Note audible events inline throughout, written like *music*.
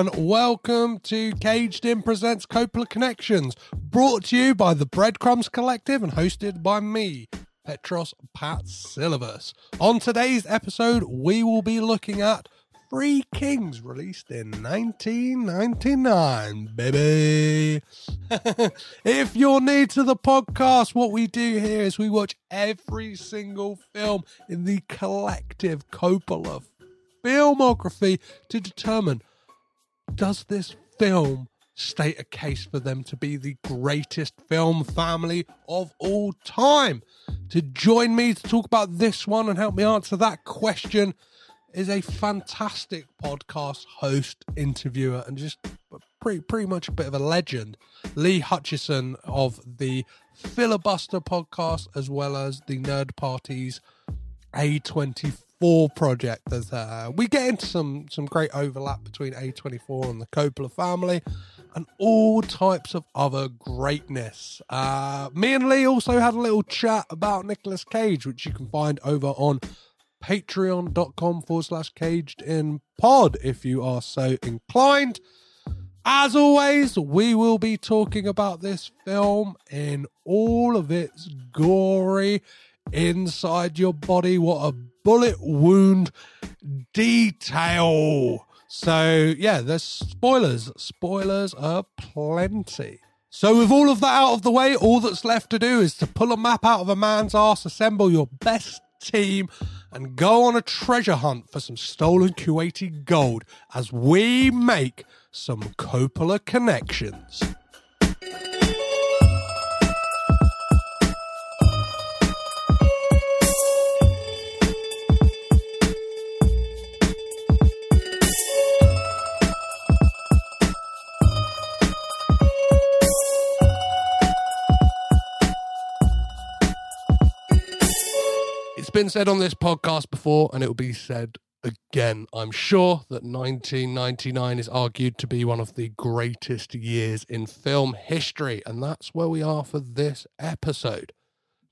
And welcome to Caged In Presents Coppola Connections, brought to you by the Breadcrumbs Collective and hosted by me, Petros Patsilivus. On today's episode, we will be looking at Three Kings, released in 1999, baby. *laughs* if you're new to the podcast, what we do here is we watch every single film in the collective Coppola filmography to determine does this film state a case for them to be the greatest film family of all time? To join me to talk about this one and help me answer that question is a fantastic podcast host, interviewer, and just pretty pretty much a bit of a legend. Lee Hutchison of the Filibuster podcast, as well as the Nerd Parties A24 project. There's uh, we get into some some great overlap between A24 and the Coppola family. And all types of other greatness. Uh, me and Lee also had a little chat about Nicolas Cage, which you can find over on patreon.com forward slash caged in pod if you are so inclined. As always, we will be talking about this film in all of its gory inside your body. What a bullet wound detail. So, yeah, there's spoilers. Spoilers are plenty. So, with all of that out of the way, all that's left to do is to pull a map out of a man's ass, assemble your best team, and go on a treasure hunt for some stolen Kuwaiti gold as we make some Coppola connections. It's been said on this podcast before, and it will be said again. I'm sure that 1999 is argued to be one of the greatest years in film history, and that's where we are for this episode.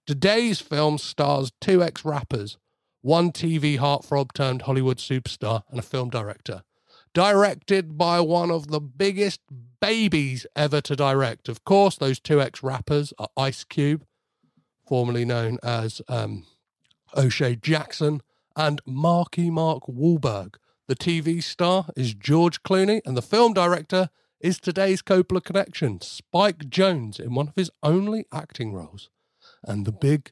Today's film stars two ex rappers, one TV heartthrob turned Hollywood superstar, and a film director. Directed by one of the biggest babies ever to direct. Of course, those two ex rappers are Ice Cube, formerly known as um, O'Shea Jackson, and Marky Mark Wahlberg. The TV star is George Clooney, and the film director is today's Coppola connection, Spike Jonze, in one of his only acting roles. And the big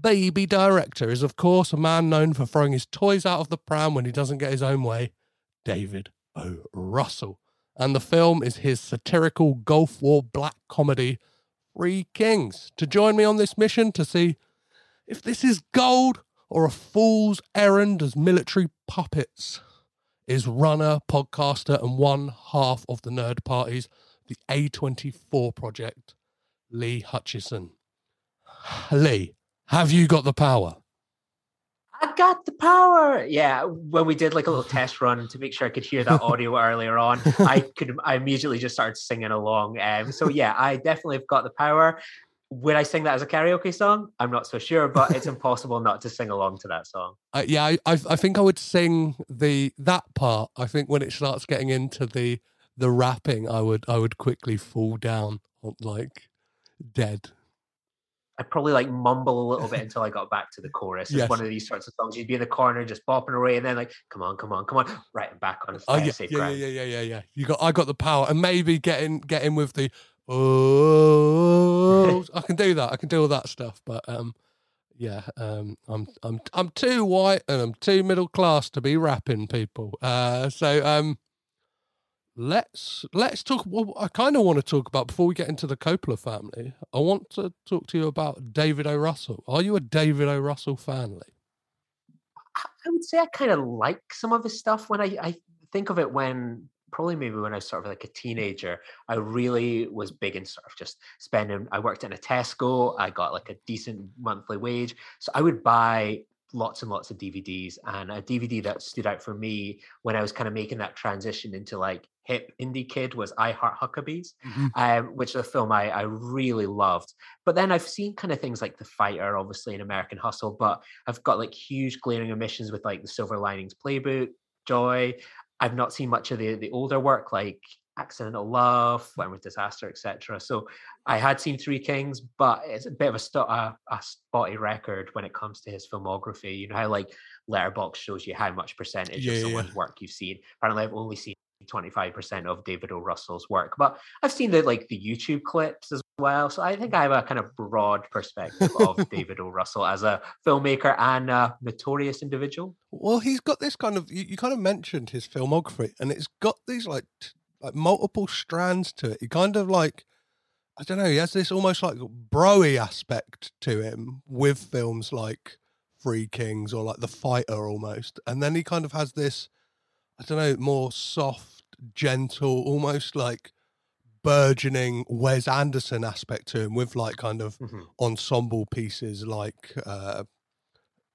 baby director is, of course, a man known for throwing his toys out of the pram when he doesn't get his own way, David O. Russell. And the film is his satirical Gulf War black comedy, Three Kings. To join me on this mission to see if this is gold or a fool's errand as military puppets, is runner, podcaster, and one half of the nerd parties, the A24 project, Lee Hutchison. *sighs* Lee, have you got the power? I got the power. Yeah, when we did like a little test run to make sure I could hear that *laughs* audio earlier on, I could I immediately just started singing along. Um, so yeah, I definitely have got the power would I sing that as a karaoke song? I'm not so sure, but it's *laughs* impossible not to sing along to that song. Uh, yeah, I, I, I think I would sing the that part. I think when it starts getting into the the rapping, I would I would quickly fall down like dead. I'd probably like mumble a little bit until I got back to the chorus. It's yes. one of these sorts of songs. You'd be in the corner just bopping away, and then like, come on, come on, come on, right, and back on. Oh yeah, yeah, yeah, yeah, yeah, yeah. You got, I got the power, and maybe getting getting with the oh, I can do that. I can do all that stuff. But um, yeah, um, I'm I'm I'm too white and I'm too middle class to be rapping people. Uh, so um, let's let's talk. Well, I kind of want to talk about before we get into the Coppola family. I want to talk to you about David O. Russell. Are you a David O. Russell fan? I would say I kind of like some of his stuff when I, I think of it when probably maybe when I was sort of like a teenager, I really was big in sort of just spending. I worked in a Tesco, I got like a decent monthly wage. So I would buy lots and lots of DVDs. And a DVD that stood out for me when I was kind of making that transition into like hip indie kid was I Heart Huckabees, mm-hmm. um, which is a film I, I really loved. But then I've seen kind of things like The Fighter, obviously, in American Hustle, but I've got like huge glaring omissions with like The Silver Linings Playbook, Joy, I've not seen much of the the older work like Accidental Love, When with Disaster, etc. So I had seen Three Kings, but it's a bit of a, st- a, a spotty record when it comes to his filmography. You know how like Letterboxd shows you how much percentage Yeah, of someone's yeah. work you've seen. Apparently, I've only seen 25% of David O. Russell's work, but I've seen the like the YouTube clips as well. So I think I have a kind of broad perspective of *laughs* David O. Russell as a filmmaker and a notorious individual. Well, he's got this kind of you, you kind of mentioned his filmography, and it's got these like t- like multiple strands to it. He kind of like I don't know. He has this almost like broy aspect to him with films like Three Kings or like The Fighter almost, and then he kind of has this I don't know more soft, gentle, almost like burgeoning Wes Anderson aspect to him with like kind of Mhm. ensemble pieces like uh,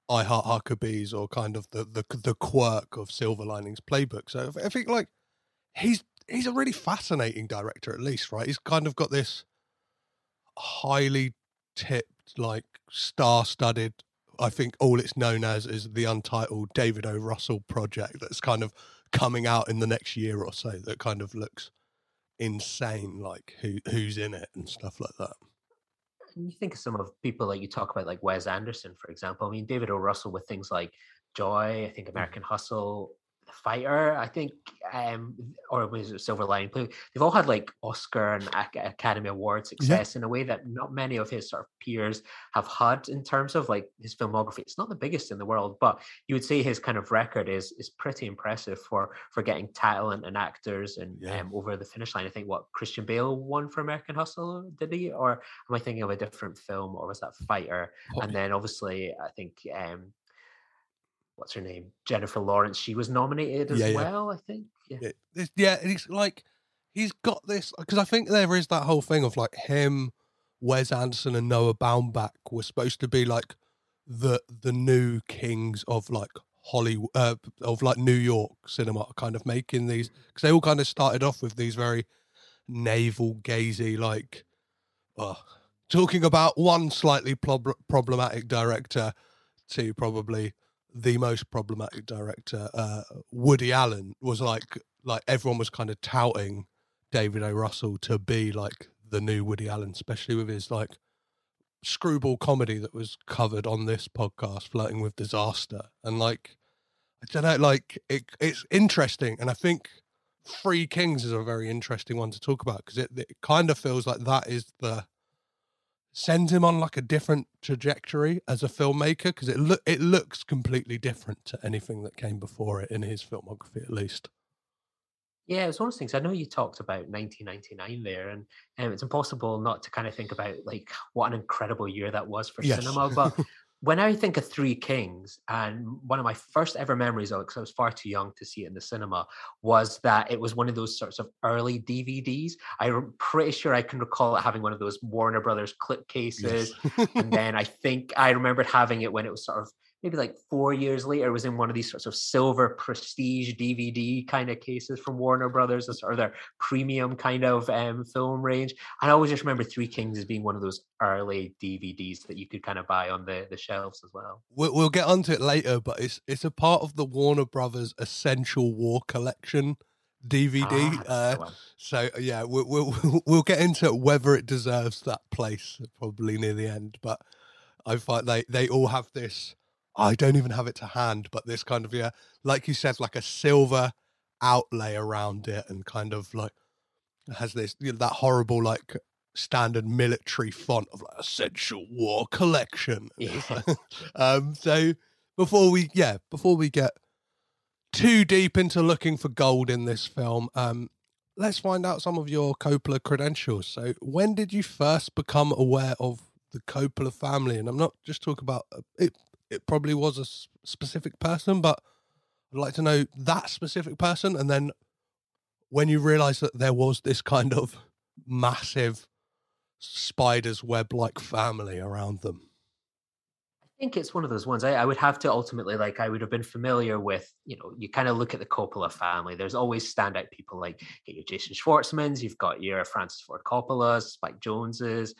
I Heart Huckabees or kind of the, the the quirk of Silver Linings Playbook. So I think like he's he's a really fascinating director at least, right? He's kind of got this highly tipped, like star-studded. I think all it's known as is the untitled David O. Russell project that's kind of coming out in the next year or so. That kind of looks insane, like who who's in it and stuff like that. And you think of some of people like you talk about, like Wes Anderson, for example. I mean, David O. Russell with things like Joy, I think mm. American Hustle, Fighter, I think, um, or was it Silver Lining? Play- They've all had like Oscar and Academy Award success in a way that not many of his sort of peers have had in terms of like his filmography. It's not the biggest in the world, but you would say his kind of record is is pretty impressive for for getting talent and actors and Yeah. um, over the finish line. I think what Christian Bale won for American Hustle, did he? Or am I thinking of a different film, or was that Fighter? And then obviously, I think um, what's her name, Jennifer Lawrence. She was nominated as Yeah, yeah. well. I think. Yeah. Yeah, it's, yeah, it's like he's got this because I think there is that whole thing of like him, Wes Anderson, and Noah Baumbach were supposed to be like the the new kings of like Hollywood, uh, of like New York cinema, kind of making these because they all kind of started off with these very navel gazy, like, uh, talking about one slightly prob- problematic director to probably the most problematic director, uh, Woody Allen, was like like everyone was kind of touting David O. Russell to be like the new Woody Allen, especially with his like screwball comedy that was covered on this podcast, flirting with disaster, and like I don't know, like it, it's interesting, and I think Three Kings is a very interesting one to talk about because it, it kind of feels like that is the sends him on like a different trajectory as a filmmaker because it look it looks completely different to anything that came before it in his filmography at least. Yeah, it's one of those things. I know you talked about 1999 there, and um, it's impossible not to kind of think about like what an incredible year that was for Yes. cinema. But *laughs* when I think of Three Kings, and one of my first ever memories of it, because I was far too young to see it in the cinema, was that it was one of those sorts of early DVDs. I'm pretty sure I can recall it having one of those Warner Brothers clip cases. and *laughs* then I think I remembered having it when it was sort of maybe like four years later. It was in one of these sorts of silver prestige DVD kind of cases from Warner Brothers, or sort of their premium kind of um, film range. And I always just remember Three Kings as being one of those early DVDs that you could kind of buy on the the shelves as well. we'll, we'll get onto it later, but it's it's a part of the Warner Brothers Essential War Collection DVD. Ah, uh, so yeah, we'll, *laughs* we'll we'll get into whether it deserves that place probably near the end. But I find they they all have this. I don't even have it to hand, but this kind of yeah, like you said, like a silver outlay around it, and kind of like has this you know, that horrible like standard military font of like Essential War Collection. *laughs* Yeah. like- *laughs* um. So before we yeah before we get too deep into looking for gold in this film, um, let's find out some of your Coppola credentials. So, when did you first become aware of the Coppola family? And I'm not just talking about uh, it. It probably was a specific person, but I'd like to know that specific person, and then when you realise that there was this kind of massive spider's web like family around them. I think it's one of those ones. I, I would have to ultimately like I would have been familiar with, you know, you kind of look at the Coppola family. There's always standout people like get your Jason Schwartzmans, you've got your Francis Ford Coppola's, Spike Jonzes,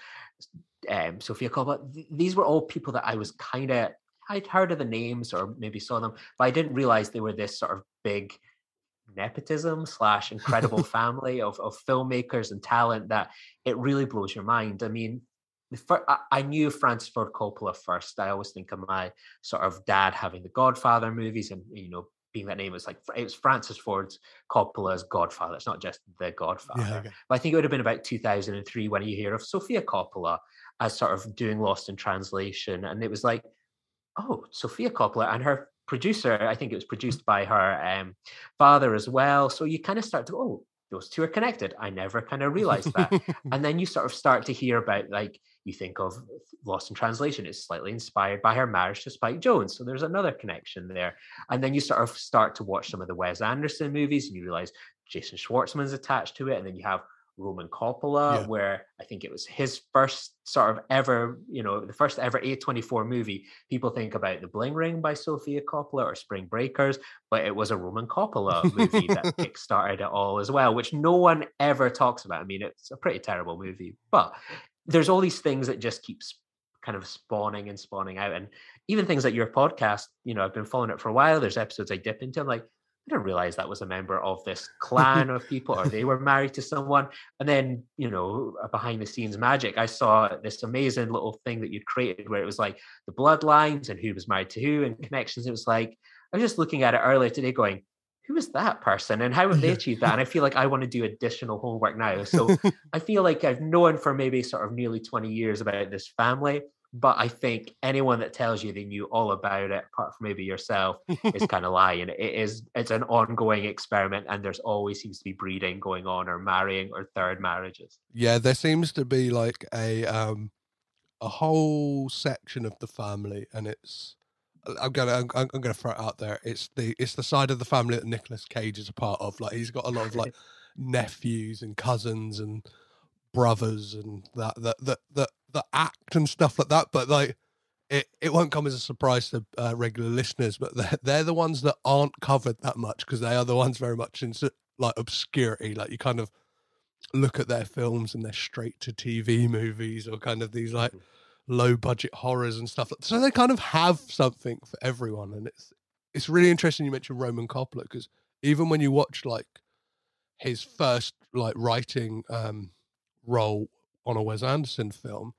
um, Sofia Coppola. Th- These were all people that I was kind of I'd heard of the names or maybe saw them, but I didn't realize they were this sort of big nepotism slash incredible *laughs* family of, of filmmakers and talent that it really blows your mind. I mean, I knew Francis Ford Coppola first. I always think of my sort of dad having the Godfather movies, and you know, being that name, it's like it was Francis Ford Coppola's Godfather. It's not just the Godfather. Yeah, okay. But I think it would have been about 2003 when you hear of Sofia Coppola as sort of doing Lost in Translation, and it was like, oh, Sofia Coppola and her producer. I think it was produced by her um, father as well. So you kind of start to, oh, those two are connected. I never kind of realized that. *laughs* and then you sort of start to hear about like you think of Lost in Translation is slightly inspired by her marriage to Spike Jonze. So there's another connection there. And then you sort of start to watch some of the Wes Anderson movies and you realize Jason Schwartzman's attached to it. And then you have Roman Coppola, yeah. where I think it was his first sort of ever, you know, the first ever A24 movie. People think about The Bling Ring by Sofia Coppola or Spring Breakers, but it was a Roman Coppola movie that *laughs* kickstarted it all as well, which no one ever talks about. I mean, it's a pretty terrible movie, but there's all these things that just keeps kind of spawning and spawning out. And even things like your podcast, you know, I've been following it for a while. There's episodes I dip into. I'm like, I didn't realize that was a member of this clan of people or they were married to someone. And then, you know, behind the scenes magic, I saw this amazing little thing that you'd created where it was like the bloodlines and who was married to who and connections. It was like, I was just looking at it earlier today going, who is that person and how have they *laughs* achieved that? And I feel like I want to do additional homework now. So *laughs* I feel like I've known for maybe sort of nearly 20 years about this family but I think anyone that tells you they knew all about it, apart from maybe yourself, is *laughs* kind of lying. It is it's an ongoing experiment, and there's always seems to be breeding going on, or marrying, or third marriages. Yeah, there seems to be like a um a whole section of the family, and it's I'm gonna I'm, I'm, gonna throw it out there. It's the it's the side of the family that Nicolas Cage is a part of. Like he's got a lot of like *laughs* nephews and cousins and brothers and that that that that the act and stuff like that. But like, it, it won't come as a surprise to uh, regular listeners, but they're, they're the ones that aren't covered that much because they are the ones very much in like obscurity. Like you kind of look at their films and they're straight to TV movies or kind of these like mm-hmm. low budget horrors and stuff. So they kind of have something for everyone, and it's it's really interesting. You mentioned Roman Coppola because even when you watch like his first like writing um role on a Wes Anderson film,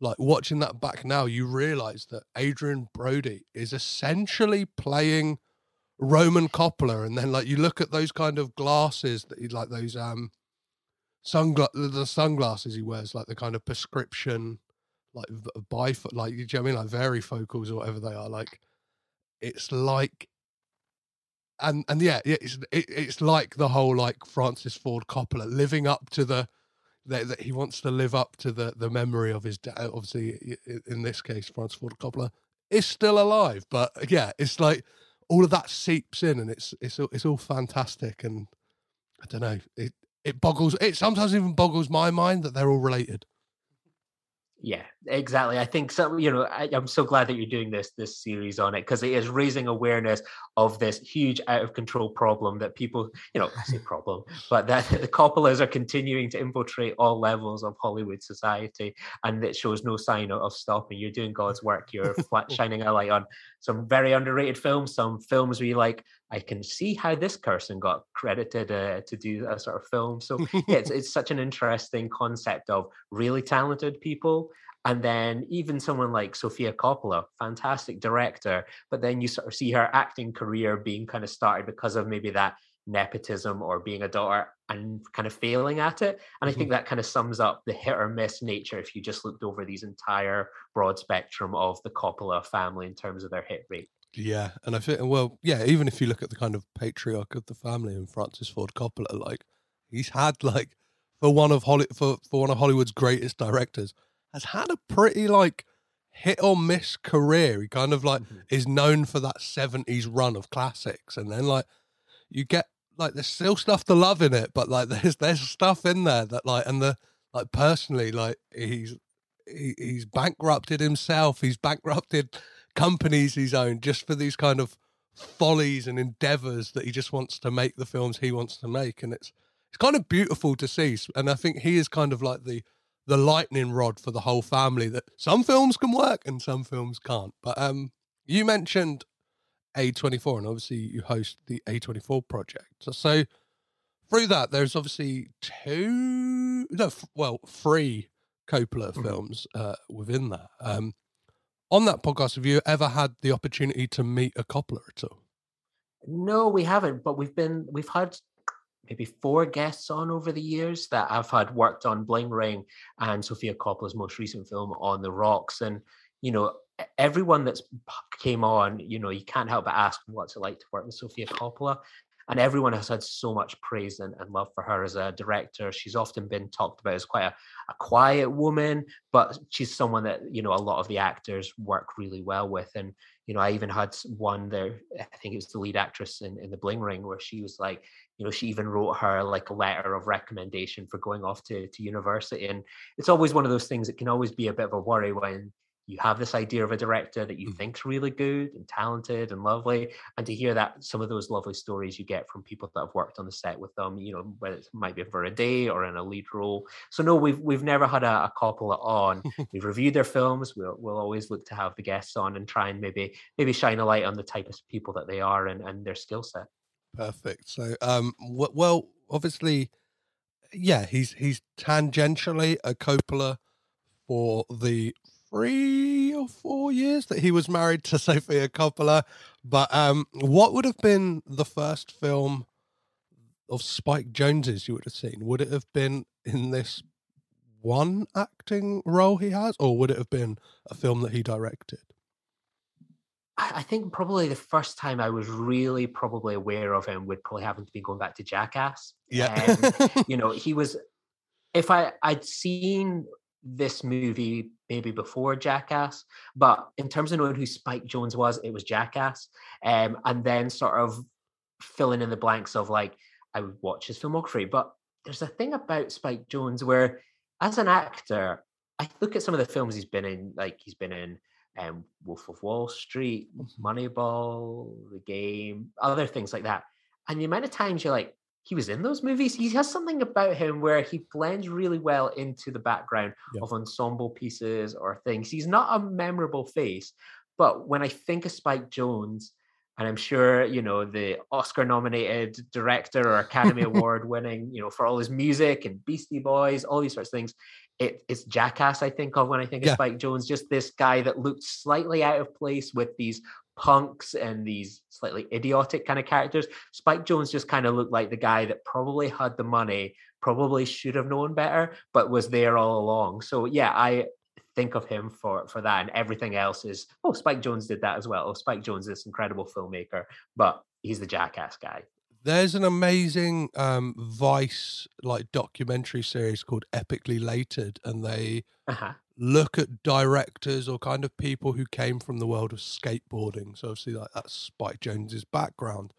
like watching that back now, you realize that Adrien Brody is essentially playing Roman Coppola, and then like you look at those kind of glasses that he like those um sungla- the sunglasses he wears, like the kind of prescription, like bifoot, like you know what I mean, like very varifocals or whatever they are. Like it's like, and and yeah, it's it, it's like the whole like Francis Ford Coppola living up to the that, that he wants to live up to the the memory of his dad. Obviously, in this case, Francis Ford Coppola is still alive, but yeah, it's like all of that seeps in, and it's it's it's all fantastic. And I don't know, it it boggles it sometimes even boggles my mind that they're all related. Yeah, exactly. I think so. You know, I, am so glad that you're doing this this series on it because it is raising awareness of this huge out of control problem that people, you know, I say problem, *laughs* but that the Coppolas are continuing to infiltrate all levels of Hollywood society, and it shows no sign of, of stopping. You're doing God's work. You're *laughs* flat, shining a light on some very underrated films, some films where you like, I can see how this person got credited uh, to do a sort of film. So *laughs* yeah, it's it's such an interesting concept of really talented people and then even someone like Sofia Coppola, fantastic director, but then you sort of see her acting career being kind of started because of maybe that nepotism or being a daughter and kind of failing at it. And I think mm-hmm. that kind of sums up the hit or miss nature if you just looked over these entire broad spectrum of the Coppola family in terms of their hit rate. Yeah, and I think well, yeah, even if you look at the kind of patriarch of the family and Francis Ford Coppola, like he's had like for one of Holly for, for one of Hollywood's greatest directors, has had a pretty like hit or miss career. He kind of like mm-hmm. is known for that 70s run of classics. And then like you get like there's still stuff to love in it, but like *laughs* there's there's stuff in there that like and the like personally like he's he, he's bankrupted himself, he's bankrupted companies he's owned just for these kind of follies and endeavors that he just wants to make the films he wants to make and it's it's kind of beautiful to see and i think he is kind of like the the lightning rod for the whole family that some films can work and some films can't. But um, you mentioned A24, and obviously you host the A24 project. So, so through that, there's obviously two, no, f- well, three Coppola Mhm. films uh, within that. Um, on that podcast, have you ever had the opportunity to meet a Coppola at all? No, we haven't, but we've been we've had maybe four guests on over the years that I've had worked on Bling Ring and Sofia Coppola's most recent film On the Rocks. And you know, everyone that's came on, you know, you can't help but ask what's it like to work with Sofia Coppola. And everyone has had so much praise and, and love for her as a director. She's often been talked about as quite a, a quiet woman, but she's someone that, you know, a lot of the actors work really well with. And you know, I even had one there, I think it was the lead actress in, in the Bling Ring, where she was like, you know, she even wrote her like a letter of recommendation for going off to, to university. And it's always one of those things that can always be a bit of a worry when you have this idea of a director that you Mm. think's really good and talented and lovely. And to hear that some of those lovely stories you get from people that have worked on the set with them, you know, whether it might be for a day or in a lead role. So no, we've we've never had a, a Coppola *laughs* on. We've reviewed their films. We'll we'll always look to have the guests on and try and maybe maybe shine a light on the type of people that they are and, and their skill set. Perfect. So, um, well, obviously, yeah, he's he's tangentially a Coppola for the three or four years that he was married to *laughs* Sofia Coppola. But um, what would have been the first film of Spike Jonze's you would have seen? Would it have been in this one acting role he has, or would it have been a film that he directed? I think probably the first time I was really probably aware of him would probably happen to be going back to Jackass. Yeah. Um, *laughs* you know, he was. If I I'd seen this movie maybe before Jackass, but in terms of knowing who Spike Jonze was, it was Jackass, um, and then sort of filling in the blanks of like I would watch his filmography. But there's a thing about Spike Jonze where, as an actor, I look at some of the films he's been in, like he's been in um, Wolf of Wall Street, Moneyball, The Game, other things like that. And the amount of times you're like, he was in those movies. He has something about him where he blends really well into the background Yeah. of ensemble pieces or things. He's not a memorable face, but when I think of Spike Jonze, and I'm sure you know the Oscar-nominated director or Academy *laughs* Award-winning, you know, for all his music and Beastie Boys, all these sorts of things. It, it's Jackass I think of when I think of Yeah. Spike Jonze, just this guy that looked slightly out of place with these punks and these slightly idiotic kind of characters. Spike Jonze just kind of looked like the guy that probably had the money, probably should have known better, but was there all along. So yeah, I think of him for for that, and everything else is oh, Spike Jonze did that as well. Oh, Spike Jonze is this incredible filmmaker, but he's the jackass guy. There's an amazing um, Vice like documentary series called Epicly Later'd, and they Uh-huh. look at directors or kind of people who came from the world of skateboarding. So obviously, like that's Spike Jonze's background.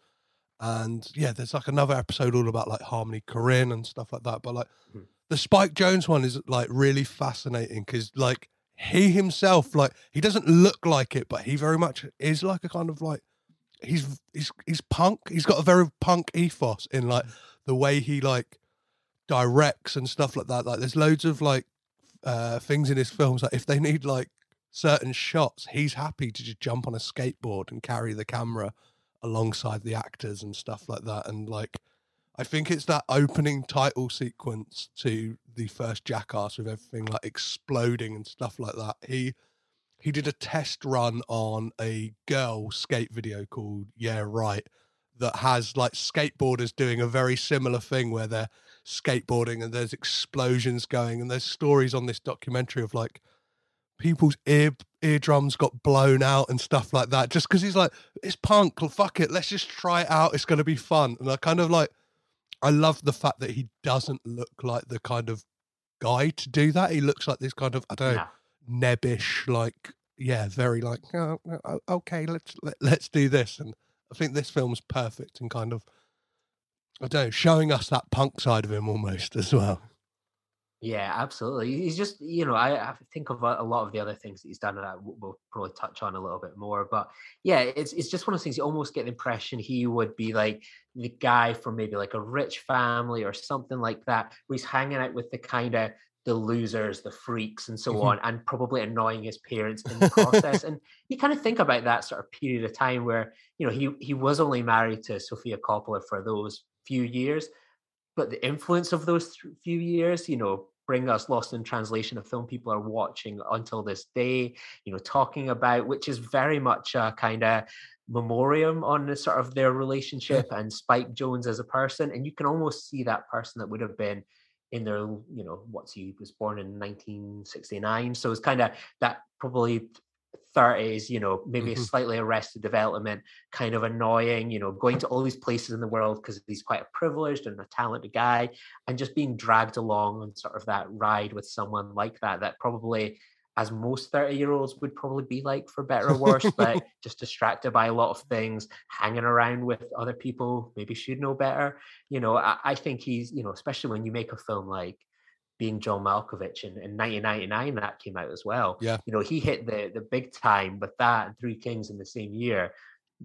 And yeah, there's like another episode all about like Harmony Korine and stuff like that. But like Mhm. the Spike Jonze one is like really fascinating because like he himself, like he doesn't look like it, but he very much is like a kind of like he's he's he's punk. He's got a very punk ethos in like the way he like directs and stuff like that. Like there's loads of like uh things in his films like if they need like certain shots, he's happy to just jump on a skateboard and carry the camera alongside the actors and stuff like that. And like I think it's that opening title sequence to the first Jackass with everything like exploding and stuff like that. He he did a test run on a girl skate video called Yeah Right that has like skateboarders doing a very similar thing where they're skateboarding and there's explosions going and there's stories on this documentary of like people's ear eardrums got blown out and stuff like that just because he's like it's punk well, fuck it let's just try it out it's going to be fun and i kind of like i love the fact that he doesn't look like the kind of guy to do that he looks like this kind of i don't know. Nebbish like yeah very like oh, oh, oh, okay let's let, let's do this and i think this film's perfect and kind of i don't know showing us that punk side of him almost as well Yeah, absolutely. He's just, you know, I, I think of a, a lot of the other things that he's done, w- we'll probably touch on a little bit more. But yeah, it's it's just one of those things. You almost get the impression he would be like the guy from maybe like a rich family or something like that, where he's hanging out with the kind of the losers, the freaks, and so Mhm. on, and probably annoying his parents in the process. *laughs* and you kind of think about that sort of period of time where you know he he was only married to Sofia Coppola for those few years, but the influence of those th- few years, you know, bring us Lost in Translation, a film people are watching until this day, you know, talking about, which is very much a kind of memoriam on the sort of their relationship and Spike Jonze as a person. And you can almost see that person that would have been in their, you know, what's he was born in 1969. So it's kind of that probably 30s, you know, maybe Mhm. a slightly arrested development, kind of annoying, you know, going to all these places in the world because he's quite a privileged and a talented guy, and just being dragged along on sort of that ride with someone like that, that probably, as most 30 year olds would probably be like for better or worse, *laughs* but just distracted by a lot of things, hanging around with other people, maybe should know better. You know, I, I think he's, you know, especially when you make a film like being John Malkovich in, in 1999 that came out as well. Yeah. You know, he hit the the big time with that and Three Kings in the same year.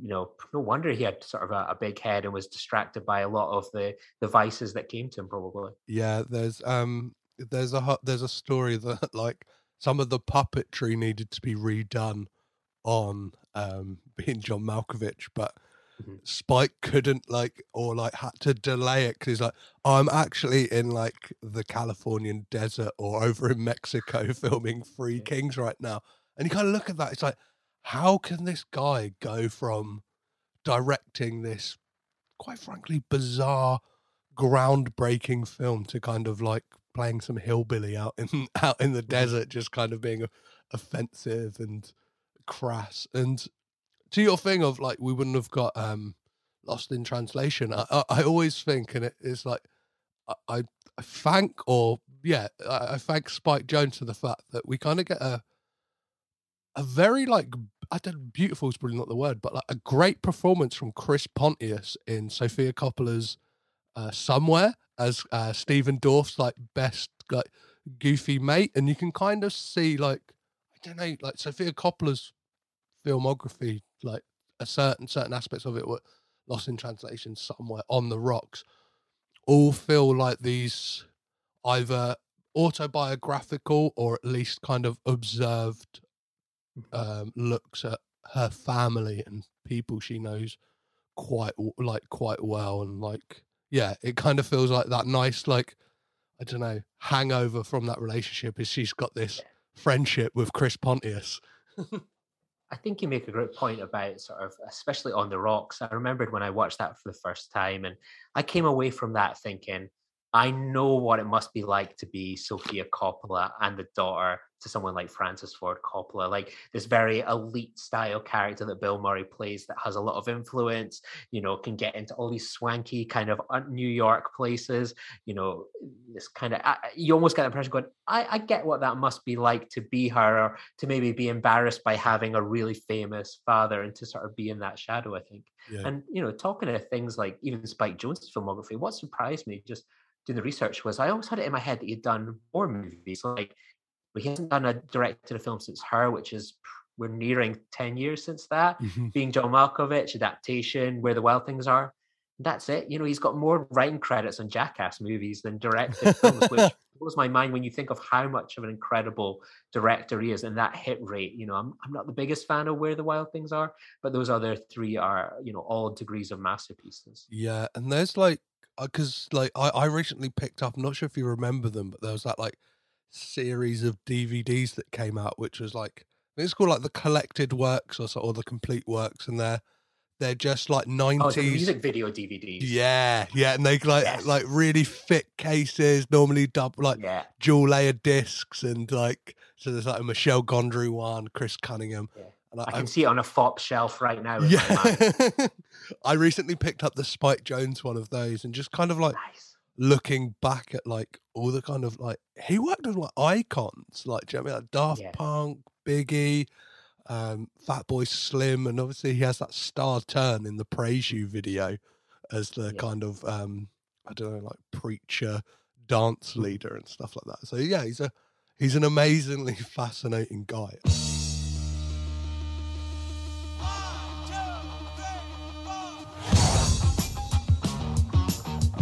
You know, no wonder he had sort of a, a big head and was distracted by a lot of the the vices that came to him probably. Yeah, there's um there's a there's a story *laughs* that like some of the puppetry needed to be redone on um *laughs* being John Malkovich, but Mhm. Spike couldn't like or like had to delay it because he's like, I'm actually in like the Californian desert or over in Mexico *laughs* filming Three Yeah. Kings right now. And you kind of look at that, it's like, how can this guy go from directing this quite frankly bizarre groundbreaking film to kind of like playing some hillbilly out in *laughs* out in the desert, just kind of being offensive and crass. And to your thing of like we wouldn't have got um lost in translation. I, I, I always think, and it is like I, I I thank or yeah, I, I thank Spike Jonze for the fact that we kind of get a a very like I don't beautiful is probably not the word, but like a great performance from Chris Pontius in Sofia Coppola's uh, Somewhere as uh, Stephen Dorff's like best like goofy mate, and you can kind of see like I don't know like Sofia Coppola's filmography, like a certain certain aspects of it were lost in translation somewhere on the rocks, all feel like these either autobiographical or at least kind of observed um, looks at her family and people she knows quite like quite well and like yeah it kind of feels like that nice like i don't know hangover from that relationship is she's got this Yeah. friendship with chris pontius I think you make a great point about sort of, especially on the rocks. I remembered when I watched that for the first time, and I came away from that thinking, I know what it must be like to be Sofia Coppola and the daughter to someone like Francis Ford Coppola, like this very elite style character that Bill Murray plays that has a lot of influence, you know, can get into all these swanky kind of uh, New York places, you know, this kind of, you almost get the impression going, I, I get what that must be like to be her or to maybe be embarrassed by having a really famous father and to sort of be in that shadow, I think. yeah And you know, talking to things like even Spike Jonze's filmography, what surprised me just doing the research was I always had it in my head that he'd done more movies. Like but he hasn't done a directed a film since her, which is we're nearing 10 years since that. Mhm. Being John Malkovich, adaptation, Where the Wild Things Are. That's it. You know, he's got more writing credits on Jackass movies than directed films, which *laughs* blows my mind when you think of how much of an incredible director he is and that hit rate. You know, I'm, I'm not the biggest fan of Where the Wild Things Are, but those other three are, you know, all degrees of masterpieces. yeah and there's like because like I, I recently picked up i'm not sure if you remember them but there was that like series of dvds that came out which was like it's called like the collected works or so or the complete works and they're they're just like 90s Oh, music video DVDs. Yeah, yeah, and they like Yes. like really thick cases, normally double like Yeah. dual layer discs, and like so there's like a Michel Gondry one, Chris Cunningham, Yeah. and I I, can see it on a Fopp shelf right now. in my mind. yeah, *laughs* I recently picked up the Spike Jonze one of those, and just kind of like Nice. Looking back at like all the kind of like he worked with like icons, like do you know what I mean? like Daft Yeah. Punk, Biggie, um, Fatboy Slim, and obviously he has that star turn in the Praise You video as the Yeah. kind of um, I don't know, like preacher, dance leader and stuff like that. So yeah, he's a he's an amazingly *laughs* fascinating guy.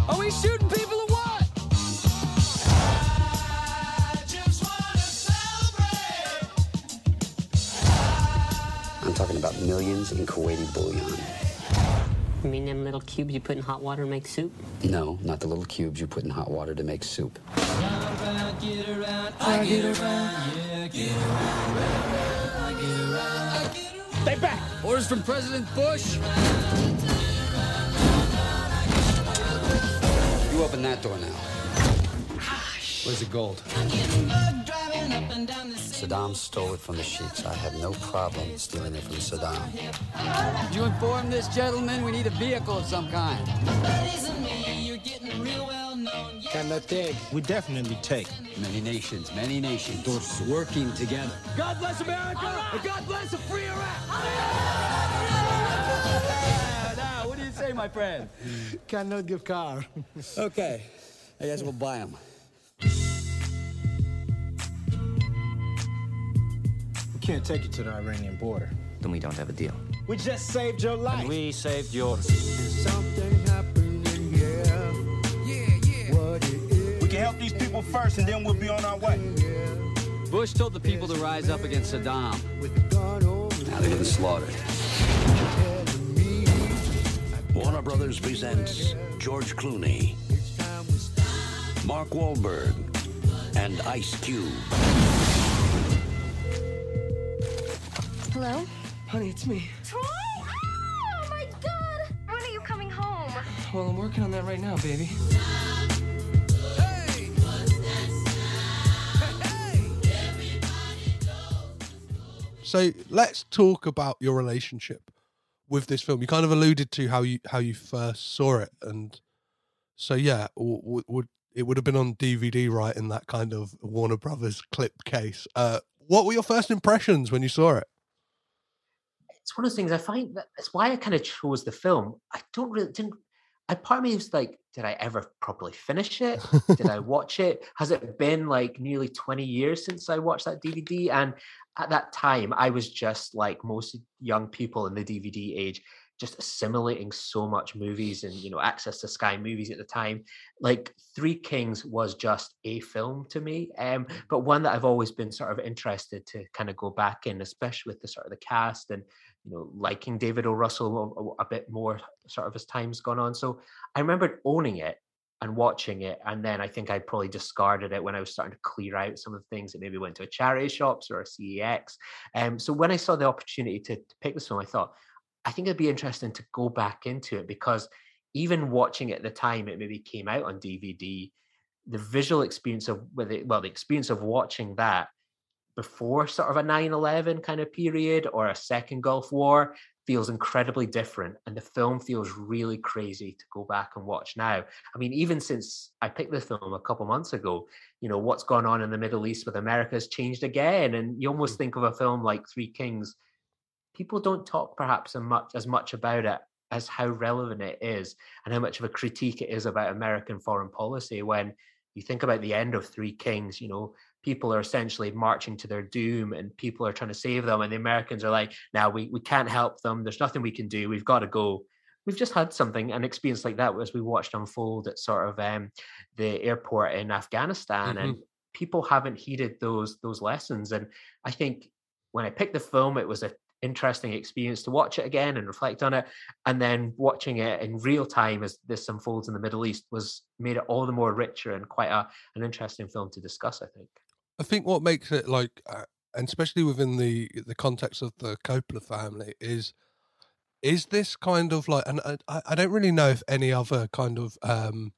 Are we shooting millions in Kuwaiti bullion. You mean them little cubes you put in hot water to make soup? No, not the little cubes you put in hot water to make soup. Stay back! Orders from President Bush. You open that door now. Where's the gold? Saddam stole it from the sheiks. I have no problem stealing it from Saddam. Did you inform this gentleman we need a vehicle of some kind? Cannot take. We definitely take. Many nations, many nations working together. God bless America and God bless a free Iraq. now, what do you say, my friend? Cannot give car. Okay, I guess we'll buy them. Can't take you to the Iranian border. Then we don't have a deal. We just saved your life. We saved yours. Something happening here. What it is. We can help these people first, and then we'll be on our way. Bush told the people to rise up against Saddam. With the gun over Now they're getting slaughtered. Warner Brothers presents George Clooney, It's time we stop. Mark Wahlberg, and Ice Cube. Hello? Honey, it's me. Troy? Oh my god! When are you coming home? Well, I'm working on that right now, baby. So let's talk about your relationship with this film. You kind of alluded to how you how you first saw it, and so yeah, w- w- would it would have been on DVD, right? In that kind of Warner Brothers clip case. Uh, what were your first impressions when you saw it? It's one of those things I find that that's why I kind of chose the film. I don't really didn't. I part of me was like, did I ever properly finish it? did I *laughs* watch it? Has it been like nearly twenty years since I watched that DVD? And at that time, I was just like most young people in the DVD age, just assimilating so much movies and you know access to Sky movies at the time. Like Three Kings was just a film to me, um, but one that I've always been sort of interested to kind of go back in, especially with the sort of the cast and you know liking David O. Russell a, a bit more sort of as time's gone on. So I remember owning it and watching it, and then I think I probably discarded it when I was starting to clear out some of the things that maybe went to a charity shops or a CEX. Um, so when I saw the opportunity to, to pick this film, I thought I think it'd be interesting to go back into it because even watching it at the time it maybe came out on DVD, the visual experience of with it, well, the experience of watching that before sort of a 9-11 kind of period or a second Gulf War feels incredibly different. And the film feels really crazy to go back and watch now. I mean, even since I picked the film a couple months ago, you know, what's gone on in the Middle East with America has changed again. And you almost mm. think of a film like Three Kings people don't talk perhaps as much as much about it as how relevant it is and how much of a critique it is about American foreign policy when you think about the end of Three Kings, you know, people are essentially marching to their doom and people are trying to save them. And the Americans are like, now we, we can't help them. There's nothing we can do. We've got to go. We've just had something, an experience like that as we watched unfold at sort of um, the airport in Afghanistan. And people haven't heeded those those lessons. And I think when I picked the film, it was an interesting experience to watch it again and reflect on it and then watching it in real time as this unfolds in the middle east was made it all the more richer and quite a, an interesting film to discuss i think I think what makes it like, uh, and especially within the the context of the Coppola family, is is this kind of like, and I, I don't really know if any other kind of um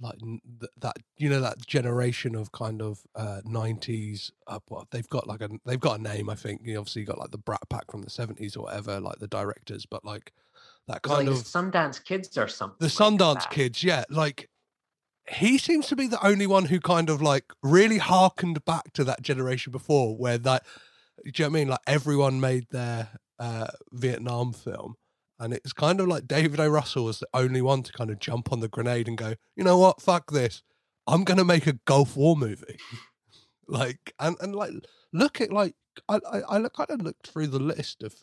like th- that you know that generation of kind of uh 90s uh, what they've got like a they've got a name i think you obviously got like the brat pack from the 70s or whatever like the directors but like that kind like of the sundance kids or something the like Sundance that. kids, yeah. Like he seems to be the only one who kind of like really harkened back to that generation before where that do you know what I mean? Like everyone made their uh Vietnam film. And it's kind of like David O. Russell was the only one to kind of jump on the grenade and go, you know what, fuck this. I'm gonna make a Gulf War movie. *laughs* like and, and like look at like I I, I kind of looked through the list of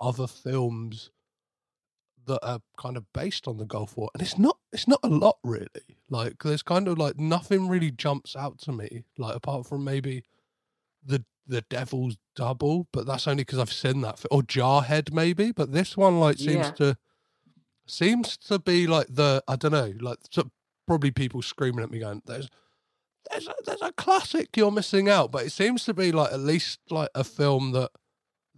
other films that are kind of based on the Gulf War, and it's not it's not a lot really. Like there's kind of like nothing really jumps out to me, like apart from maybe the The Devil's Double, but that's only because I've seen that. Or Jarhead, maybe. But this one like seems Yeah. to seems to be like the I don't know, like so probably people screaming at me going, "There's there's a, there's a classic you're missing out." But it seems to be like at least like a film that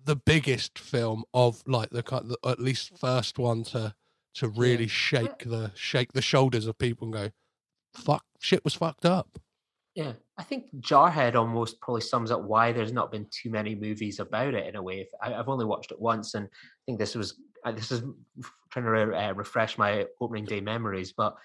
the biggest film of like the kind, the, at least first one to to really shake the shake the shoulders of people and go, "Fuck, shit was fucked up." Yeah, I think Jarhead almost probably sums up why there's not been too many movies about it in a way. I, I've only watched it once, and I think this was uh, this is trying to re- uh, refresh my opening day memories. But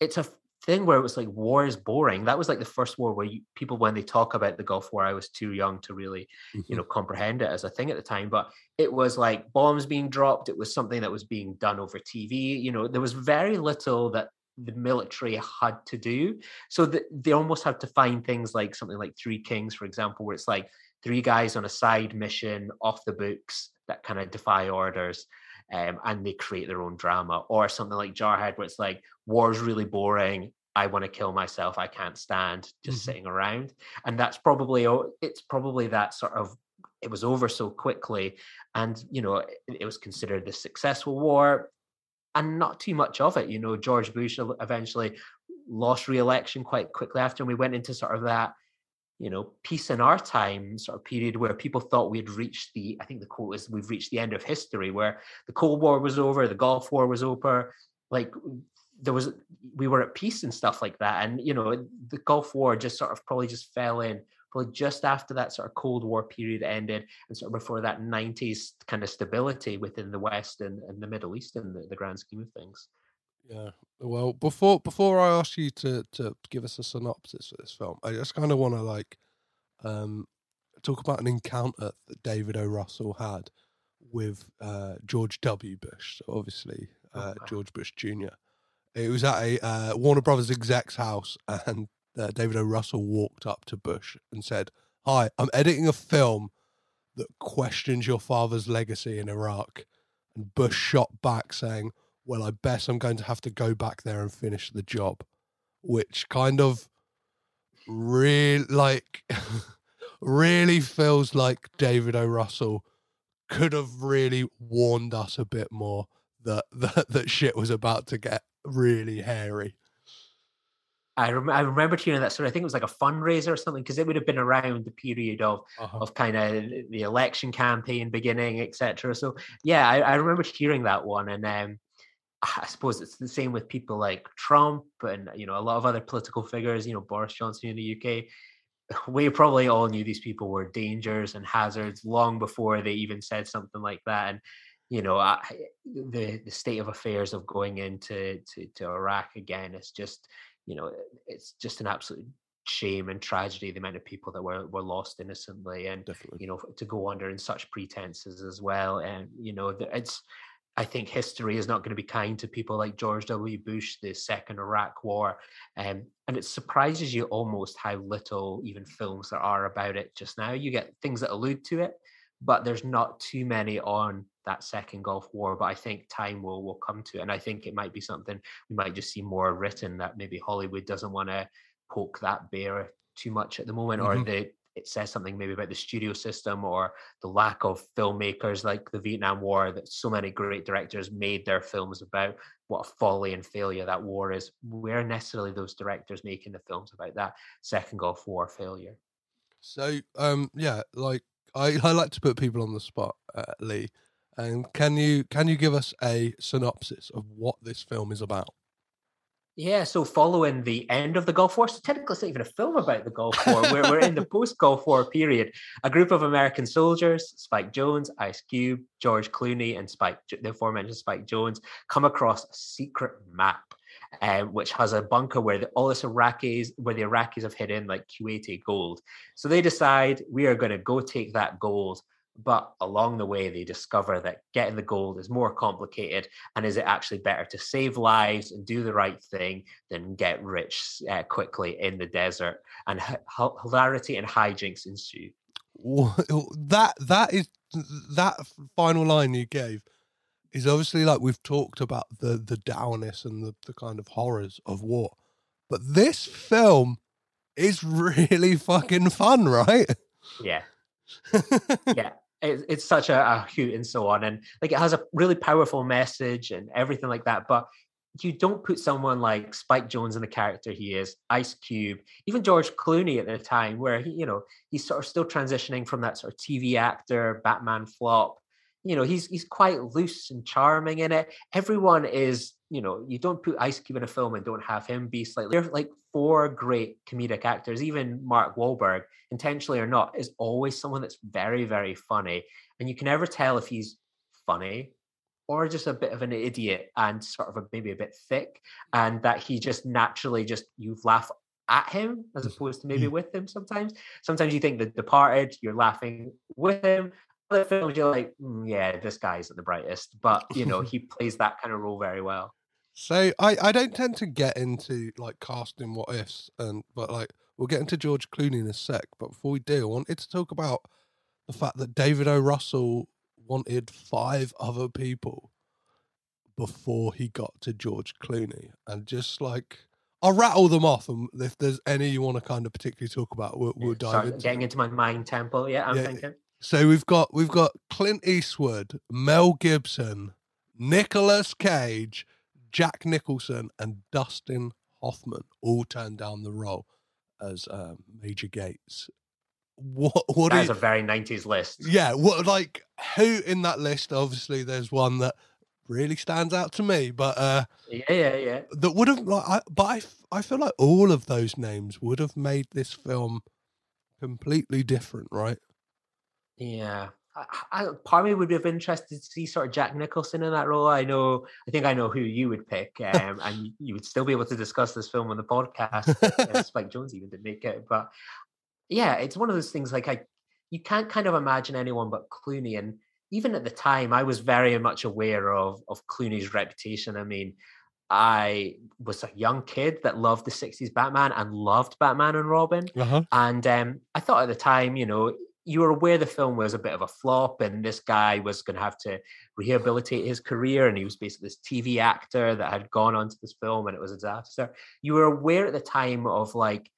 it's a thing where it was like war is boring. That was like the first war where you, people, when they talk about the Gulf War, I was too young to really, you know, comprehend it as a thing at the time. But it was like bombs being dropped. It was something that was being done over TV. You know, there was very little that the military had to do. So that they almost had to find things like something like Three Kings, for example, where it's like three guys on a side mission off the books that kind of defy orders. Um, and they create their own drama, or something like Jarhead, where it's like war's really boring. I want to kill myself. I can't stand just Mhm. sitting around. And that's probably it's probably that sort of it was over so quickly, and you know it, it was considered a successful war, and not too much of it. You know, George Bush eventually lost re-election quite quickly after, and we went into sort of that you know, peace in our time sort of period where people thought we'd reached the, I think the quote is, we've reached the end of history, where the Cold War was over, the Gulf War was over, like there was, we were at peace and stuff like that. And, you know, the Gulf War just sort of probably just fell in, probably just after that sort of Cold War period ended and sort of before that 90s kind of stability within the West and, and the Middle East in the, the grand scheme of things. Yeah. Well, before before I ask you to to give us a synopsis for this film, I just kind of want to like um talk about an encounter that David O. Russell had with uh, George W. Bush. So obviously, uh, George Bush Jr. It was at a uh, Warner Brothers exec's house, and uh, David O. Russell walked up to Bush and said, "Hi, I'm editing a film that questions your father's legacy in Iraq." And Bush shot back, saying, "Well, I bet I'm going to have to go back there and finish the job," which kind of really like *laughs* really feels like David O. Russell could have really warned us a bit more that *laughs* that, that shit was about to get really hairy. I, rem- I remember hearing that story. I think it was like a fundraiser or something because it would have been around the period of Uh-huh. of kind of the election campaign beginning, etc. So yeah, I, I remember hearing that one, and um, I suppose it's the same with people like Trump and you know a lot of other political figures. You know Boris Johnson in the UK. We probably all knew these people were dangers and hazards long before they even said something like that. And you know I, the the state of affairs of going into to, to Iraq again is just you know it's just an absolute shame and tragedy the amount of people that were were lost innocently and Definitely. you know to go under in such pretenses as well and you know it's I think history is not going to be kind to people like George W. Bush, the second Iraq War, um, and it surprises you almost how little even films there are about it just now. You get things that allude to it, but there's not too many on that second Gulf War. But I think time will will come to it, and I think it might be something we might just see more written that maybe Hollywood doesn't want to poke that bear too much at the moment, or Mhm. the it says something maybe about the studio system or the lack of filmmakers like the Vietnam War that so many great directors made their films about what a folly and failure that war is. Where are necessarily those directors making the films about that second Gulf War failure? So, um, yeah, like I, I like to put people on the spot, uh, Lee. And can you can you give us a synopsis of what this film is about? Yeah, so following the end of the Gulf War, so technically it's not even a film about the Gulf War. we're, we're in the *laughs* post Gulf War period. A group of American soldiers, Spike Jonze, Ice Cube, George Clooney, and Spike, the aforementioned Spike Jonze, come across a secret map, um, which has a bunker where the, all this Iraqis, where the Iraqis have hidden like Kuwaiti gold. So they decide we are going to go take that gold. But along the way, they discover that getting the gold is more complicated. And is it actually better to save lives and do the right thing than get rich uh, quickly in the desert? And h- hilarity and hijinks ensue. *laughs* That that is that final line you gave is obviously like we've talked about the the dourness and the, the kind of horrors of war but this film is *laughs* really fucking fun right Yeah. *laughs* yeah, it, it's such a, a hoot and so on, and like it has a really powerful message and everything like that. But you don't put someone like Spike Jonze in the character he is, Ice Cube, even George Clooney at the time, where he, you know, he's sort of still transitioning from that sort of TV actor, Batman flop. You know, he's he's quite loose and charming in it. Everyone is, you know, you don't put Ice Cube in a film and don't have him be slightly. There are like four great comedic actors. Even Mark Wahlberg, intentionally or not, is always someone that's very, very funny, and you can never tell if he's funny or just a bit of an idiot and sort of a, maybe a bit thick, and that he just naturally just you laugh at him as mm. opposed to maybe mm. with him sometimes. Sometimes you think The Departed, you're laughing with him. Other films, you're like, "Mm, yeah, this guy isn't the brightest, but you know *laughs* he plays that kind of role very well. So I, I don't tend to get into like casting what ifs and but like we'll get into George Clooney in a sec. But before we do, I wanted to talk about the fact that David O. Russell wanted five other people before he got to George Clooney. And just like I'll rattle them off and if there's any you want to kind of particularly talk about, we'll, we'll dive Sorry, into getting into my mind temple. Yeah, I'm Yeah, thinking. So we've got we've got Clint Eastwood, Mel Gibson, Nicolas Cage, Jack Nicholson, and Dustin Hoffman all turned down the role as um, Major Gates. What what That do is a very 90s list. yeah, what like who in that list? Obviously, there's one that really stands out to me, but uh Yeah, yeah, yeah. that would have like I, but I, I feel like all of those names would have made this film completely different, right? Yeah. I, I, part of me would be of interested to see sort of Jack Nicholson in that role. I know, I think I know who you would pick, um, and you, would still be able to discuss this film on the podcast. uh, *laughs* Spike Jonze even didn't make it, but yeah, it's one of those things like I, you can't kind of imagine anyone but Clooney, and even at the time, I was very much aware of of Clooney's reputation. I mean, I was a young kid that loved the '60s Batman and loved Batman and Robin. Uh-huh. And um, I thought at the time, you know, you were aware the film was a bit of a flop and this guy was going to have to rehabilitate his career. And he was basically this TV actor that had gone onto this film and it was a disaster. You were aware at the time of like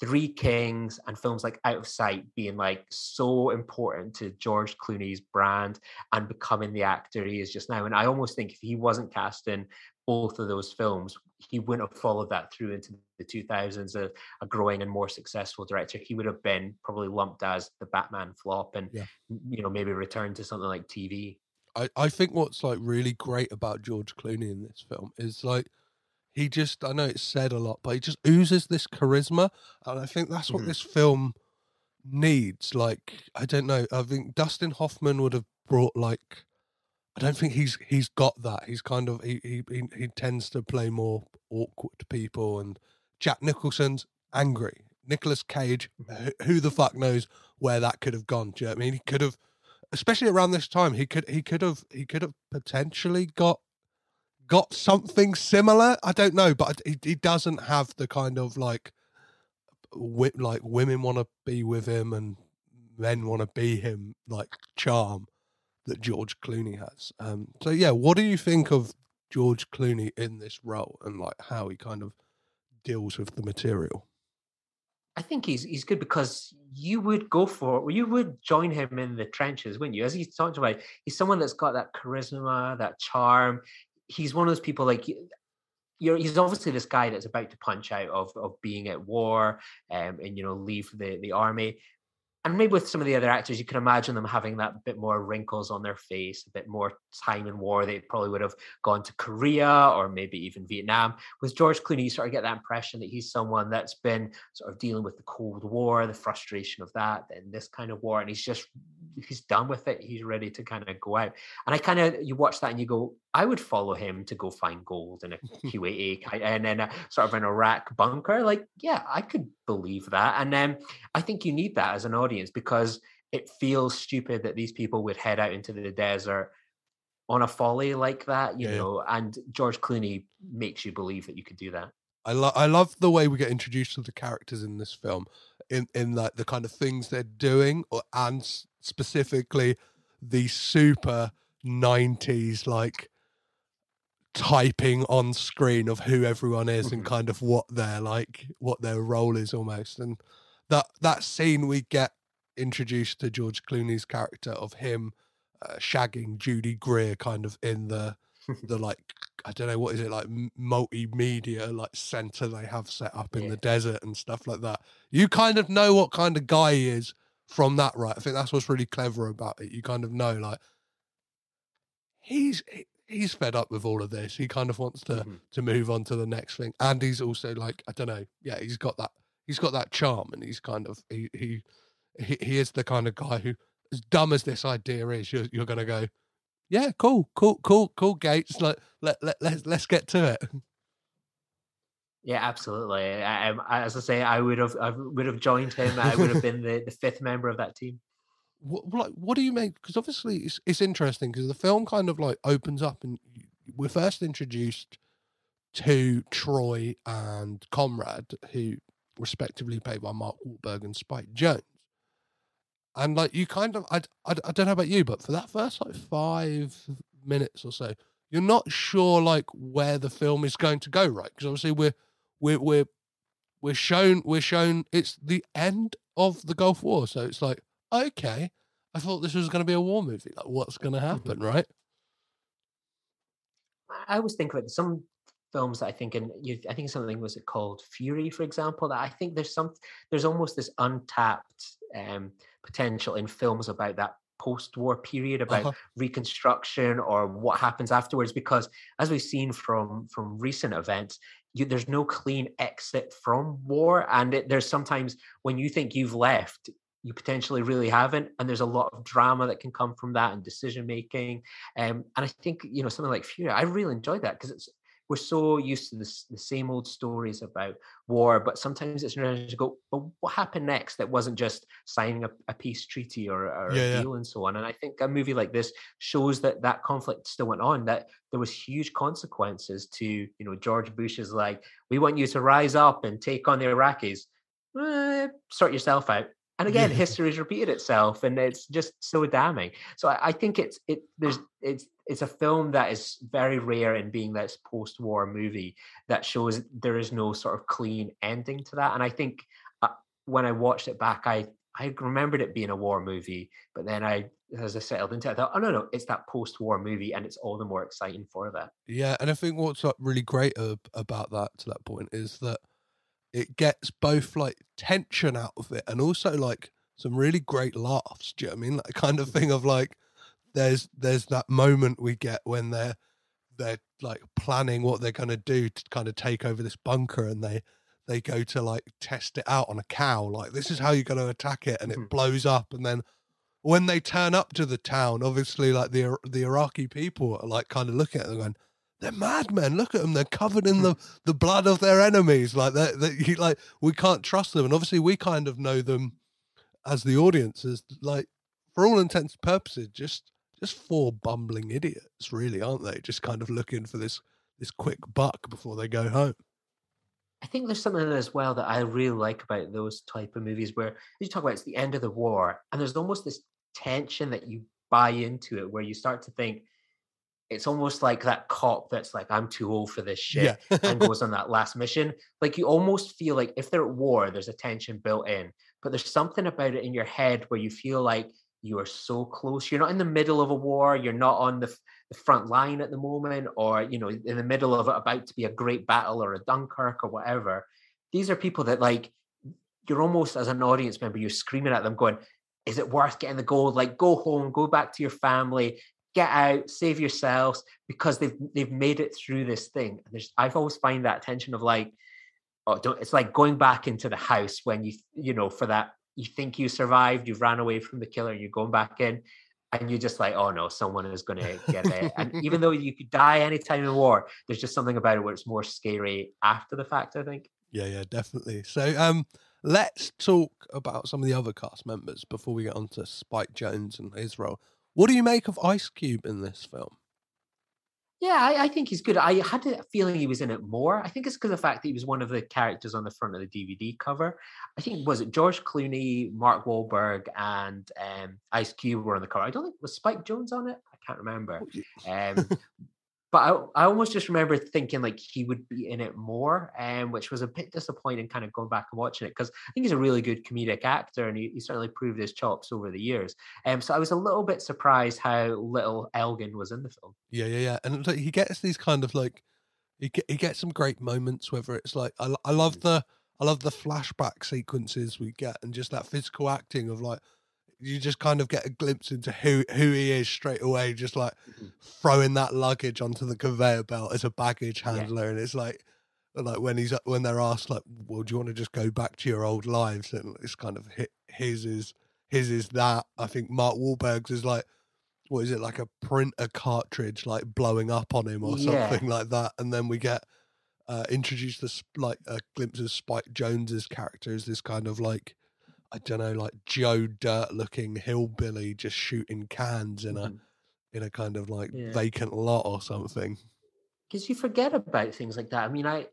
Three Kings and films like Out of Sight being like so important to George Clooney's brand and becoming the actor he is just now. And I almost think if he wasn't cast in both of those films, he wouldn't have followed that through into the 2000s, a, a growing and more successful director. He would have been probably lumped as the Batman flop and, Yeah. you know, maybe returned to something like TV. I, I think what's like really great about George Clooney in this film is like he just I know it's said a lot, but he just oozes this charisma, and I think that's what Mhm. this film needs. Like I don't know, I think Dustin Hoffman would have brought like I don't think he's he's got that. He's kind of he he he, tends to play more awkward people, and Jack Nicholson's angry. Nicolas Cage, who, the fuck knows where that could have gone? Do you know I mean? He could have especially around this time, he could he could have he could have potentially got got something similar. I don't know, but he, he doesn't have the kind of like like women want to be with him and men want to be him like charm that George Clooney has. Um, so yeah, what do you think of George Clooney in this role and like how he kind of deals with the material? I think he's he's good because you would go for well, you would join him in the trenches, wouldn't you? As he's talked about, he's someone that's got that charisma, that charm. He's one of those people like you're he's obviously this guy that's about to punch out of of being at war um, and you know leave the the army. And maybe with some of the other actors, you can imagine them having that bit more wrinkles on their face, a bit more time in war. They probably would have gone to Korea or maybe even Vietnam. With George Clooney, you sort of get that impression that he's someone that's been sort of dealing with the Cold War, the frustration of that, and this kind of war, and he's just he's done with it. He's ready to kind of go out. And I kind of you watch that and you go, I would follow him to go find gold in a *laughs* QAA and then a, sort of an Iraq bunker. Like, yeah, I could believe that. And then I think you need that as an audience because it feels stupid that these people would head out into the desert on a folly like that, you Yeah, know. And George Clooney makes you believe that you could do that. I love I love the way we get introduced to the characters in this film, in in like the kind of things they're doing, or and specifically the super nineties like typing on screen of who everyone is and Mhm. kind of what their like what their role is almost, and that that scene we get introduced to George Clooney's character of him uh, shagging Judy Greer, kind of in the the *laughs* like I don't know what is it like multimedia like center they have set up in Yeah. the desert and stuff like that. You kind of know what kind of guy he is from that, right? I think that's what's really clever about it. You kind of know like he's he- he's fed up with all of this. He kind of wants to Mhm. to move on to the next thing, and he's also like I don't know, yeah, he's got that he's got that charm, and he's kind of he he he, he is the kind of guy who, as dumb as this idea is, you're you're gonna go, yeah, cool, cool, cool, cool, Gates. Like let let let's let's get to it. Yeah, absolutely. I, I, as I say, I would have, I would have joined him. I would have been the, the fifth member of that team. What like what do you make? Because obviously it's it's interesting because the film kind of like opens up and we're first introduced to Troy and Comrade, who respectively played by Mark Wahlberg and Spike Jonze. And like you kind of, I, I, I don't know about you, but for that first like five minutes or so, you're not sure like where the film is going to go, right? Because obviously we're we're we're we're shown we're shown it's the end of the Gulf War, so it's like okay, I thought this was going to be a war movie. Like what's going to happen, right? I always think about some films that I think, and I think something was it called Fury, for example. That I think there's some, there's almost this untapped um, potential in films about that post-war period, about Uh-huh. reconstruction or what happens afterwards. Because as we've seen from from recent events, you, there's no clean exit from war, and it, there's sometimes when you think you've left. You potentially really haven't, and there's a lot of drama that can come from that and decision making. Um, and I think you know something like Fury, I really enjoyed that because it's we're so used to this, the same old stories about war, but sometimes it's interesting to go, but what happened next? That wasn't just signing a, a peace treaty or, or Yeah, a yeah. deal and so on. And I think a movie like this shows that that conflict still went on. That there was huge consequences to you know George Bush's like, we want you to rise up and take on the Iraqis. Eh, sort yourself out. And again, history has repeated itself, and it's just so damning. So I, I think it's it there's it's it's a film that is very rare in being this post-war movie that shows there is no sort of clean ending to that. And I think uh, when I watched it back, I I remembered it being a war movie, but then I as I settled into it, I thought, oh no no, it's that post-war movie, and it's all the more exciting for that. Yeah, and I think what's like really great about that to that point is that it gets both like tension out of it and also like some really great laughs. Do you know what I mean? That kind of thing of like there's there's that moment we get when they're they're like planning what they're gonna do to kind of take over this bunker and they they go to like test it out on a cow, like this is how you're gonna attack it, and it Mhm. blows up and then when they turn up to the town, obviously like the the Iraqi people are like kind of looking at them going, they're madmen. Look at them. They're covered in hmm. the, the blood of their enemies. Like they they like we can't trust them. And obviously we kind of know them as the audience as like for all intents and purposes, just just four bumbling idiots, really, aren't they? Just kind of looking for this this quick buck before they go home. I think there's something as well that I really like about those type of movies where you talk about it's the end of the war, and there's almost this tension that you buy into it, where you start to think it's almost like that cop that's like, "I'm too old for this shit," Yeah. and *laughs* goes on that last mission. Like you almost feel like if they're at war, there's a tension built in, but there's something about it in your head where you feel like you are so close. You're not in the middle of a war. You're not on the, the front line at the moment, or you know, in the middle of it, about to be a great battle or a Dunkirk or whatever. These are people that like you're almost as an audience member, you're screaming at them, going, "Is it worth getting the gold? Like, go home, go back to your family." Get out, save yourselves, because they've they've made it through this thing. And there's I've always find that tension of like, oh, don't, it's like going back into the house when you you know for that you think you survived, you've ran away from the killer, you're going back in, and you're just like, oh no, someone is going to get it. and even *laughs* though you could die anytime in war, there's just something about it where it's more scary after the fact. I think. Yeah, yeah, definitely. So um let's talk about some of the other cast members before we get on to Spike Jonze and his role. What do you make of Ice Cube in this film? Yeah, I, I think he's good. I had a feeling he was in it more. I think it's because of the fact that he was one of the characters on the front of the DVD cover. I think was it George Clooney, Mark Wahlberg, and um, Ice Cube were on the cover. I don't think was Spike Jonze on it. I can't remember. Um, *laughs* *laughs* but I, I almost just remember thinking like he would be in it more, um, which was a bit disappointing. Kind of going back and watching it because I think he's a really good comedic actor, and he, he certainly proved his chops over the years. Um, so I was a little bit surprised how little Elgin was in the film. Yeah, yeah, yeah. And like, he gets these kind of like he get, he gets some great moments. Whether it's like I, I love the I love the flashback sequences we get, and just that physical acting of like you just kind of get a glimpse into who who he is straight away. Just like throwing that luggage onto the conveyor belt as a baggage handler, and it's like like when he's when they're asked like, "Well, do you want to just go back to your old lives?" and it's kind of his is his is that. I think Mark Wahlberg's is like what is it like a printer cartridge like blowing up on him or Yeah. something like that and then we get uh introduced this like a glimpse of spike jonze's character as this kind of like i don't know like joe dirt looking hillbilly just shooting cans in a mm-hmm. in a kind of like Yeah. vacant lot or something because you forget about things like that. I mean, I,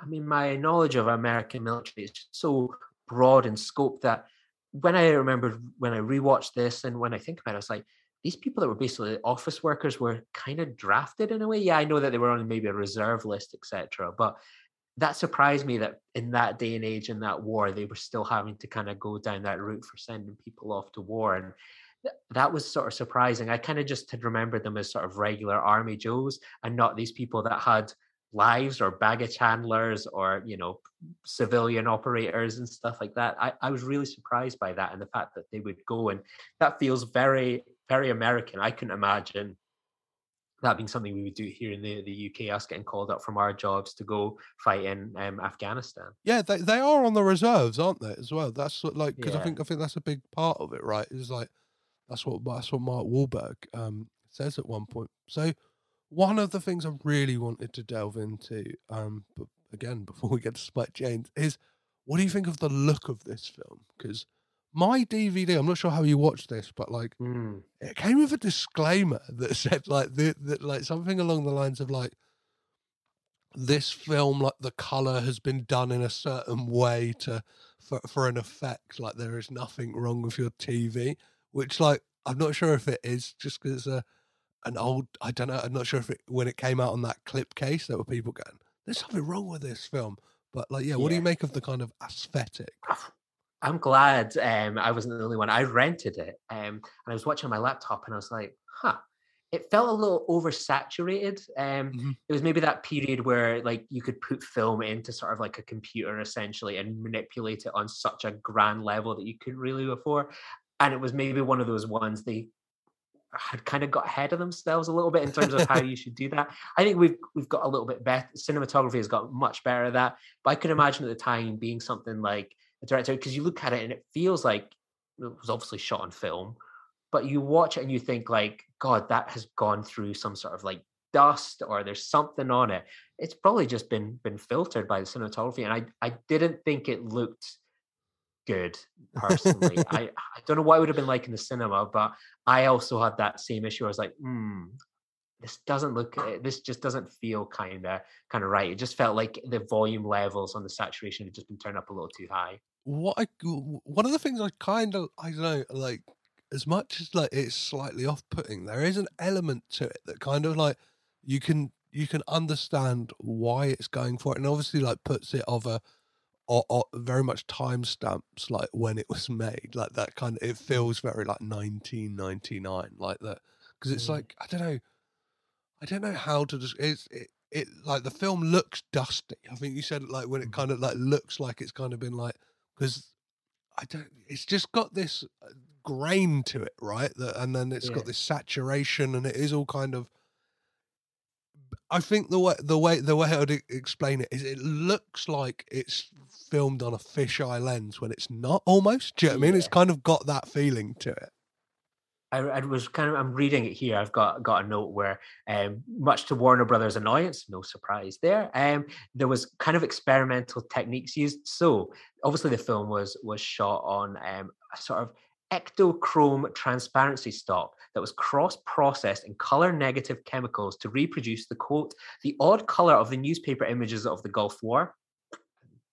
I mean, my knowledge of American military is just so broad in scope that when I remember when I rewatched this and when I think about it, it's like these people that were basically office workers were kind of drafted in a way. Yeah, I know that they were on maybe a reserve list, etc. But that surprised me that in that day and age in that war, they were still having to kind of go down that route for sending people off to war and th- that was sort of surprising. I kind of just had remembered them as sort of regular army Joes and not these people that had lives or baggage handlers or, you know, civilian operators and stuff like that. I, I was really surprised by that and the fact that they would go and that feels very, very American. I couldn't imagine that being something we would do here in the, the UK, us getting called up from our jobs to go fight in um, Afghanistan. yeah they, they are on the reserves aren't they as well that's what, like because i think i think that's a big part of it right is like that's what that's what mark Wahlberg um says at one point so one of the things I really wanted to delve into, um, but again, *laughs* before we get to Spike James, is what do you think of the look of this film? Because my DVD, I'm not sure how you watched this, but like Mm. it came with a disclaimer *laughs* that said like the, that like something along the lines of like this film like the color has been done in a certain way to for, for an effect like there is nothing wrong with your tv which like i'm not sure if it is just because it's a an old i don't know i'm not sure if it when it came out on that clip case there were people going there's something wrong with this film but like yeah what do you make of the kind of aesthetic I'm glad um, I wasn't the only one. I rented it um, and I was watching my laptop and I was like, huh. It felt a little oversaturated. Um, Mhm. It was maybe that period where like you could put film into sort of like a computer essentially and manipulate it on such a grand level that you couldn't really before. And it was maybe one of those ones they had kind of got ahead of themselves a little bit in terms of how *laughs* you should do that. I think we've we've got a little bit better. Cinematography has got much better at that. But I could imagine at the time being something like a director because you look at it and it feels like it was obviously shot on film, but you watch it and you think like, God, that has gone through some sort of like dust or there's something on it. It's probably just been been filtered by the cinematography, and I I didn't think it looked good personally. *laughs* I I don't know what it would have been like in the cinema, but I also had that same issue. I was like, hmm. This doesn't look. eh, This just doesn't feel kind of kind of right. It just felt like the volume levels on the saturation had just been turned up a little too high. What I one of the things I kind of I don't know like as much as like it's slightly off putting there is an element to it that kind of like you can you can understand why it's going for it and obviously like puts it of a or, or very much timestamps like when it was *laughs* made like that kind of it feels very like 1999 like that because it's Mm. like I don't know I don't know how to just it's it, it like the film looks dusty I think you said like when it kind of like looks like it's kind of been like because I don't. It's just got this uh, grain to it, right? That, and then it's Yeah. got this saturation, and it is all kind of. I think the way the way the way I'd explain it is, it looks like it's filmed on a fisheye lens when it's not. Almost, do you know what I mean? It's kind of got that feeling to it. I, I was kind of I'm reading it here. I've got got a note where, um, much to Warner Brothers' annoyance, no surprise there. Um, there was kind of experimental techniques used. So obviously the film was was shot on um, a sort of Ektachrome transparency stock that was cross processed in color negative chemicals to reproduce the quote the odd color of the newspaper images of the Gulf War.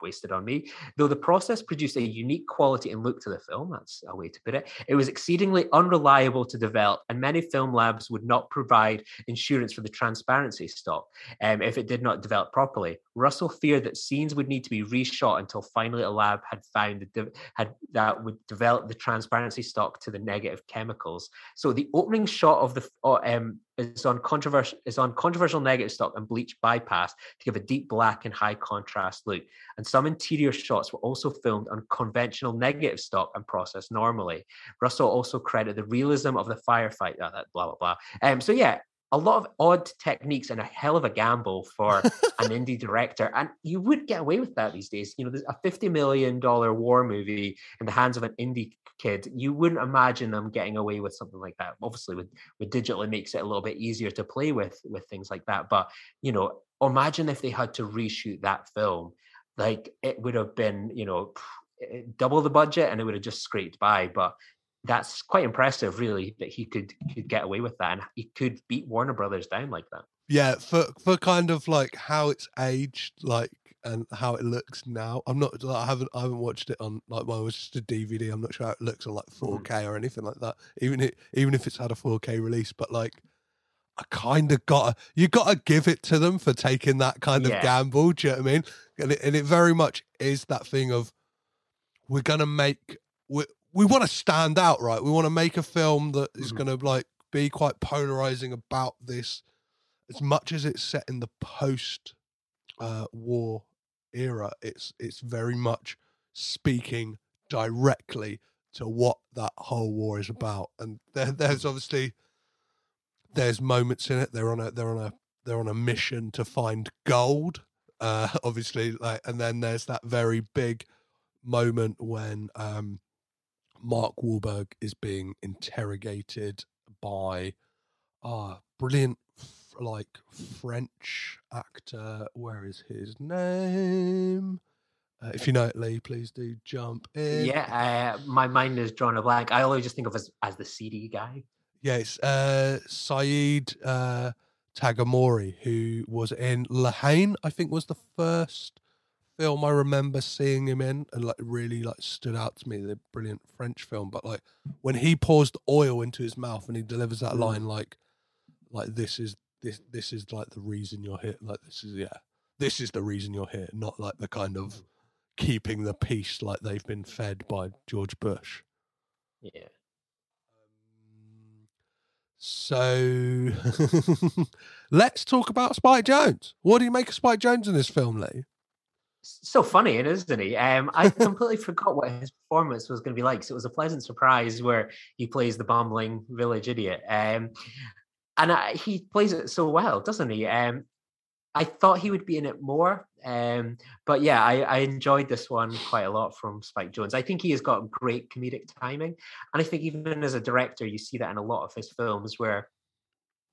Wasted on me. Though the process produced a unique quality and look to the film, that's a way to put it, it was exceedingly unreliable to develop, and many film labs would not provide insurance for the transparency stock um, if it did not develop properly. Russell feared that scenes would need to be reshot until finally a lab had found the de- had that would develop the transparency stock to the negative chemicals. So the opening shot of the um, is on controversial is on controversial negative stock and bleach bypass to give a deep black and high contrast look. And some interior shots were also filmed on conventional negative stock and processed normally. Russell also credited the realism of the firefight. That blah blah blah. Um, so yeah, a lot of odd techniques and a hell of a gamble for an *laughs* indie director, and you would get away with that these days. You know, there's a fifty million dollar war movie in the hands of an indie kid. You wouldn't imagine them getting away with something like that. Obviously, with with digital, it makes it a little bit easier to play with with things like that. But you know, imagine if they had to reshoot that film like it would have been you know eh, double the budget and it would have just scraped by but that's quite impressive really that he could could get away with that and he could beat warner brothers down like that Yeah, for for kind of like how it's aged, like and how it looks now. I'm not. Like, I haven't. I haven't watched it on like. Well, it was just a DVD. I'm not sure how it looks on like mm. 4K or anything like that. Even it, even if it's had a 4K release, but like. I kind of got to you got to give it to them for taking that kind of gamble. Do you know what I mean? And it, and it very much is that thing of we're gonna make we we want to stand out, right? We want to make a film that is Mhm. gonna like be quite polarizing about this, as much as it's set in the post uh, war era. It's it's very much speaking directly to what that whole war is about, and there, there's obviously there's moments in it. They're on a they're on a they're on a mission to find gold. Uh, *laughs* obviously, like, and then there's that very big moment when um, Mark Wahlberg is being interrogated by ah brilliant like French actor. Where is his name? Uh, if you know it, Lee, please do jump in. yeah uh, my mind is drawn a blank i always just think of as as the cd guy it's uh, Saeed uh, Taghmaoui, who was in La Haine. I think was the first film I remember seeing him in, and like really like stood out to me. The brilliant French film, but like when he pours the oil into his mouth and he delivers that Mm. line, like like this is this this is like the reason you're here. Like this is yeah, this is the reason you're here, not like the kind of keeping the peace like they've been fed by George Bush. yeah So *laughs* let's talk about Spike Jonze. What do you make of Spike Jonze in this film, Lee? So funny, isn't he? Um, I completely forgot what his performance was going to be like. So it was a pleasant surprise where he plays the bumbling village idiot, um, and I, he plays it so well, doesn't he? Um, I thought he would be in it more, um, but yeah, I, I enjoyed this one quite a lot from Spike Jonze. I think he has got great comedic timing, and I think even as a director, you see that in a lot of his films where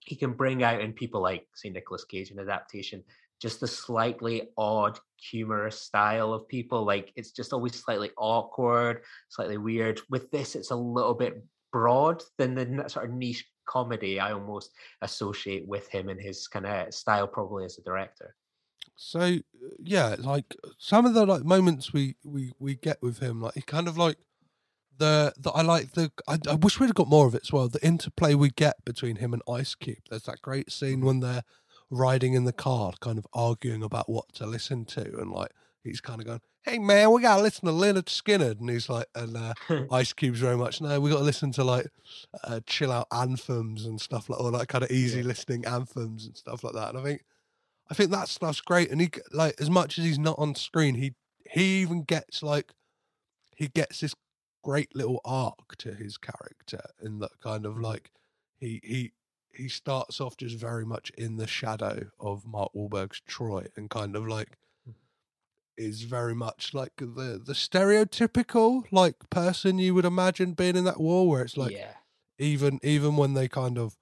he can bring out in people like say Nicolas Cage in adaptation just the slightly odd humorous style of people like it's just always slightly awkward slightly weird with this it's a little bit broad than the sort of niche comedy i almost associate with him and his kind of style probably as a director So uh, yeah, like some of the like moments we we we get with him, like he kind of like the the I like the I, I wish we'd got more of it as well. The interplay we get between him and Ice Cube. There's that great scene when they're riding in the car, kind of arguing about what to listen to, and like he's kind of going, "Hey man, we gotta listen to Lynyrd Skynyrd," and he's like, and uh, *laughs* Ice Cube's very much no, we got to listen to like uh, chill out anthems and stuff like, or like kind of easy listening anthems and stuff like that. And I think, I think that stuff's great. And he like as much as he's not on screen, he he even gets like he gets this great little arc to his character in that kind of like he he he starts off just very much in the shadow of Mark Wahlberg's Troy and kind of like hmm. is very much like the the stereotypical like person you would imagine being in that war where it's like yeah. even even when they kind of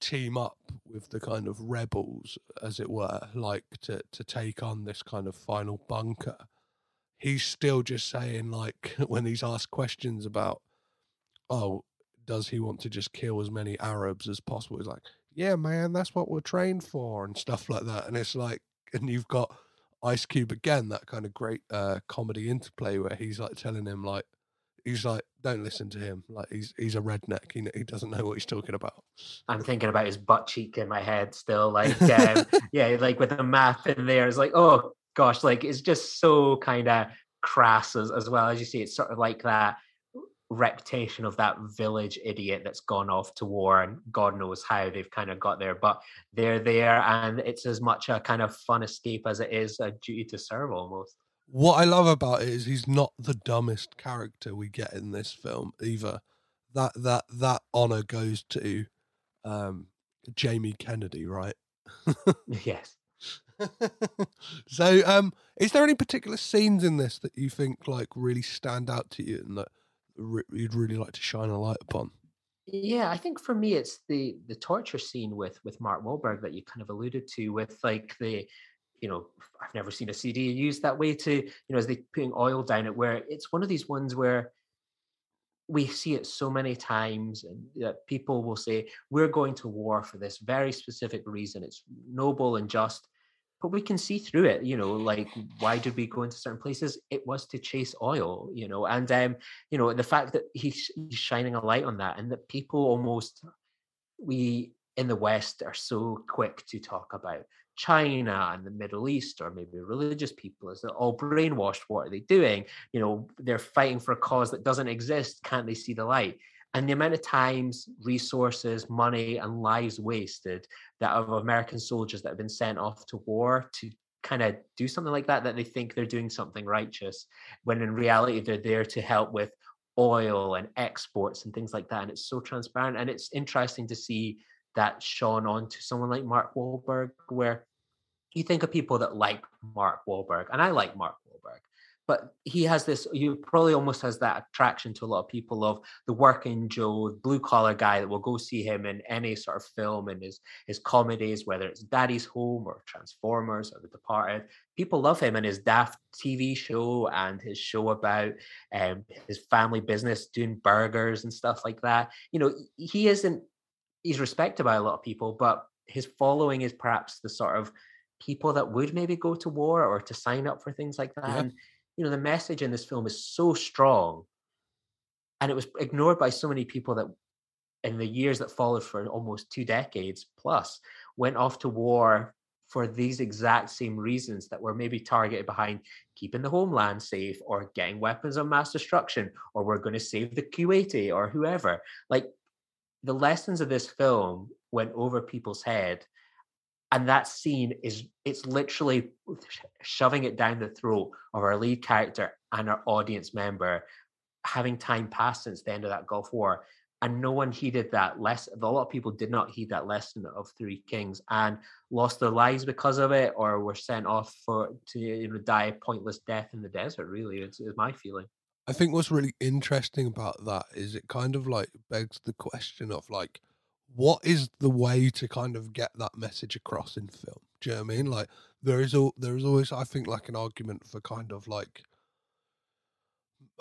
team up with the kind of rebels as it were like to to take on this kind of final bunker he's still just saying like *laughs* when he's asked questions about oh does he want to just kill as many arabs as possible he's like yeah man that's what we're trained for and stuff like that and it's like and you've got Ice Cube again, that kind of great uh, comedy interplay where he's like telling him like he's like, don't listen to him. Like he's he's a redneck. He he doesn't know what he's talking about. I'm thinking about his butt cheek in my head still. Like, um, *laughs* yeah, like with the map in there, it's like, oh gosh, like it's just so kind of crass as, as well as you see. It's sort of like that reputation of that village idiot that's gone off to war, and God knows how they've kind of got there, but they're there, and it's as much a kind of fun escape as it is a duty to serve almost. What I love about it is he's not the dumbest character we get in this film either. That that that honor goes to um, Jamie Kennedy, right? *laughs* *laughs* yes. so, um, is there any particular scenes in this that you think like really stand out to you and that re- you'd really like to shine a light upon? Yeah, I think for me it's the the torture scene with with Mark Wahlberg that you kind of alluded to with like the you know I've never seen a CD used that way to you know as they putting oil down it where it's one of these ones where we see it so many times and that people will say we're going to war for this very specific reason it's noble and just but we can see through it you know like why did we go into certain places? It was to chase oil you know and um you know the fact that he's, he's shining a light on that and that people almost we in the west are so quick to talk about china and the middle east or maybe religious people, is they're all brainwashed what are they doing? You know they're fighting for a cause that doesn't exist. Can't they see the light and the amount of times, resources, money, and lives wasted that of American soldiers that have been sent off to war to kind of do something like that, that they think they're doing something righteous, when in reality they're there to help with oil and exports and things like that. And it's so transparent. And it's interesting to see that shone on to someone like Mark Wahlberg, where you think of people that like Mark Wahlberg, and I like Mark but he has this, he probably almost has that attraction to a lot of people of the working Joe, blue collar guy that will go see him in any sort of film and his his comedies, whether it's Daddy's Home or Transformers or The Departed. People love him and his daft TV show and his show about um, his family business doing burgers and stuff like that. You know, he isn't, he's respected by a lot of people, but his following is perhaps the sort of people that would maybe go to war or to sign up for things like that. Yeah. And you know, the message in this film is so strong, and it was ignored by so many people that, in the years that followed for almost two decades plus, went off to war for these exact same reasons that were maybe targeted behind keeping the homeland safe or getting weapons of mass destruction or we're going to save the Kuwaiti or whoever. Like the lessons of this film went over people's head and that scene is it's literally shoving it down the throat of our lead character and our audience member having time passed since the end of that gulf war. And no one heeded that lesson a lot of people did not heed that lesson of three kings and lost their lives because of it or were sent off for to you know die a pointless death in the desert really it's, my feeling. I think what's really interesting about that is it kind of like begs the question of like, what is the way to kind of get that message across in film? Do you know what I mean? Like there is all there is always I think like an argument for kind of like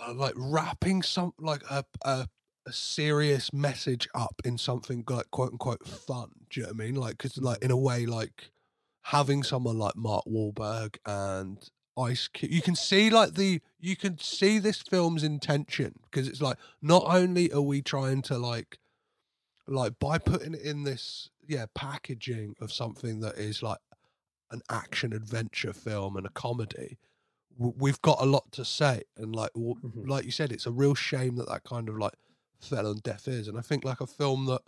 uh, like wrapping some like a, a a serious message up in something like quote unquote fun. Do you know what I mean? Like because like in a way like having someone like Mark Wahlberg and Ice Cube, you can see like the you can see this film's intention because it's like not only are we trying to like like by putting it in this yeah packaging of something that is like an action adventure film and a comedy we've got a lot to say and like Mhm. like you said it's a real shame that that kind of like fell on deaf ears and i think like a film that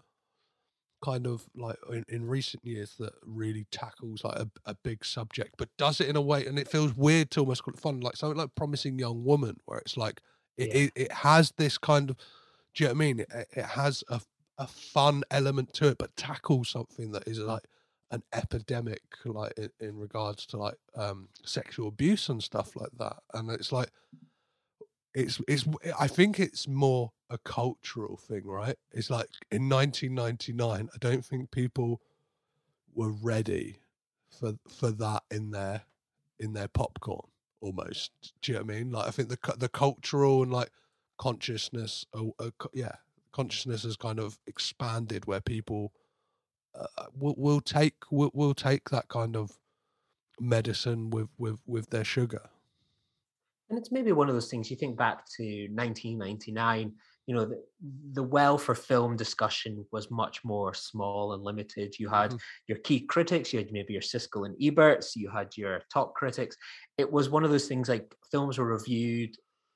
kind of like in, in recent years that really tackles like a, a big subject but does it in a way and it feels weird to almost call it fun like something like promising young woman where it's like it, Yeah. it, it has this kind of do you know what i mean it, it has a, a fun element to it but tackle something that is like an epidemic like in, in regards to like um sexual abuse and stuff like that. And it's like it's it's i think it's more a cultural thing right? It's like in 1999 i don't think people were ready for for that in their in their popcorn almost. Do you know what i mean? Like i think the the cultural and like consciousness uh, uh, yeah consciousness has kind of expanded where people uh, will will take will will take that kind of medicine with with with their sugar. And it's maybe one of those things you think back to 1999, you know, the, the well for film discussion was much more small and limited. You had Mhm. your key critics, you had maybe your Siskel and Eberts, you had your top critics. It was one of those things like films were reviewed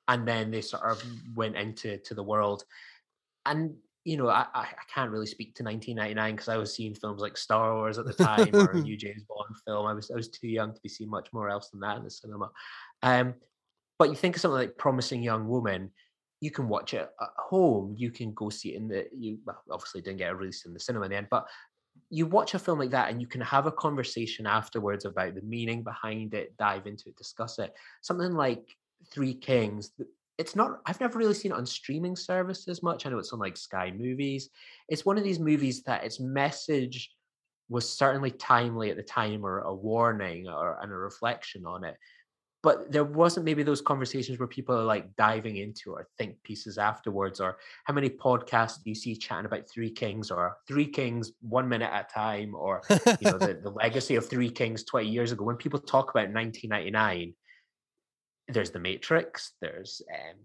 and then they sort of went into to the world. And you know, I, I can't really speak to 1999 because I was seeing films like Star Wars at the time or a *laughs* new James Bond film. I was I was too young to be seeing much more else than that in the cinema. Um, but you think of something like Promising Young Woman, you can watch it at home. You can go see it in the you well, obviously didn't get released in the cinema in the end, but you watch a film like that and you can have a conversation afterwards about the meaning behind it, dive into it, discuss it. Something like Three Kings. It's not. I've never really seen it on streaming services much. I know it's on like Sky Movies. It's one of these movies that its message was certainly timely at the time, or a warning, or and a reflection on it but there wasn't maybe those conversations where people are like diving into or think pieces afterwards or how many podcasts do you see chatting about three kings or three kings one minute at a time or you know the, *laughs* the legacy of three kings 20 years ago when people talk about 1999 there's the matrix there's um,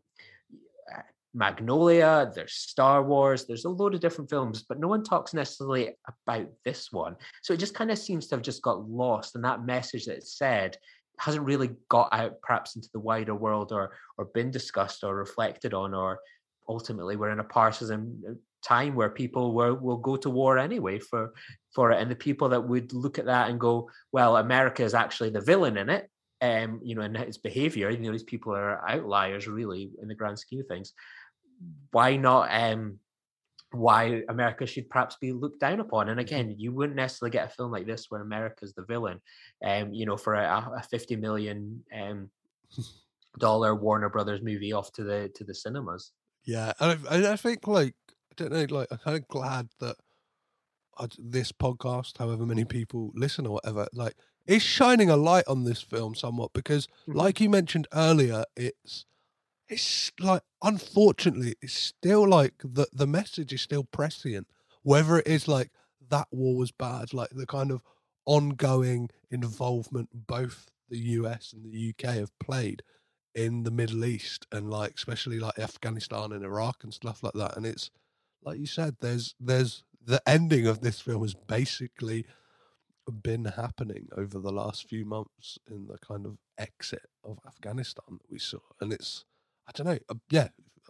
uh, magnolia there's star wars there's a load of different films but no one talks necessarily about this one. So it just kind of seems to have just got lost and that message that it said hasn't really got out perhaps into the wider world or or been discussed or reflected on or ultimately we're in a partisan uh, time where people will, will go to war anyway for for it and the people that would look at that and go well america is actually the villain in it um you know in its behavior you know these people are outliers really in the grand scheme of things why not um why America should perhaps be looked down upon. And again, you wouldn't necessarily get a film like this where America's the villain. Um, you know, for a, a fifty million um dollar Warner Brothers movie off to the to the cinemas. Yeah, and I, and I think like I don't know, like I'm kind of glad that I, this podcast, however many people listen or whatever, like is shining a light on this film somewhat because, Mhm. like you mentioned earlier, it's it's like unfortunately it's still like the the message is still prescient, whether it is like that war was bad, like the kind of ongoing involvement both the US and the UK have played in the Middle East and like especially like Afghanistan and Iraq and stuff like that. And it's like you said, there's there's the ending of this film is basically been happening over the last few months in the kind of exit of Afghanistan that we saw, and it's I don't know, uh, yeah,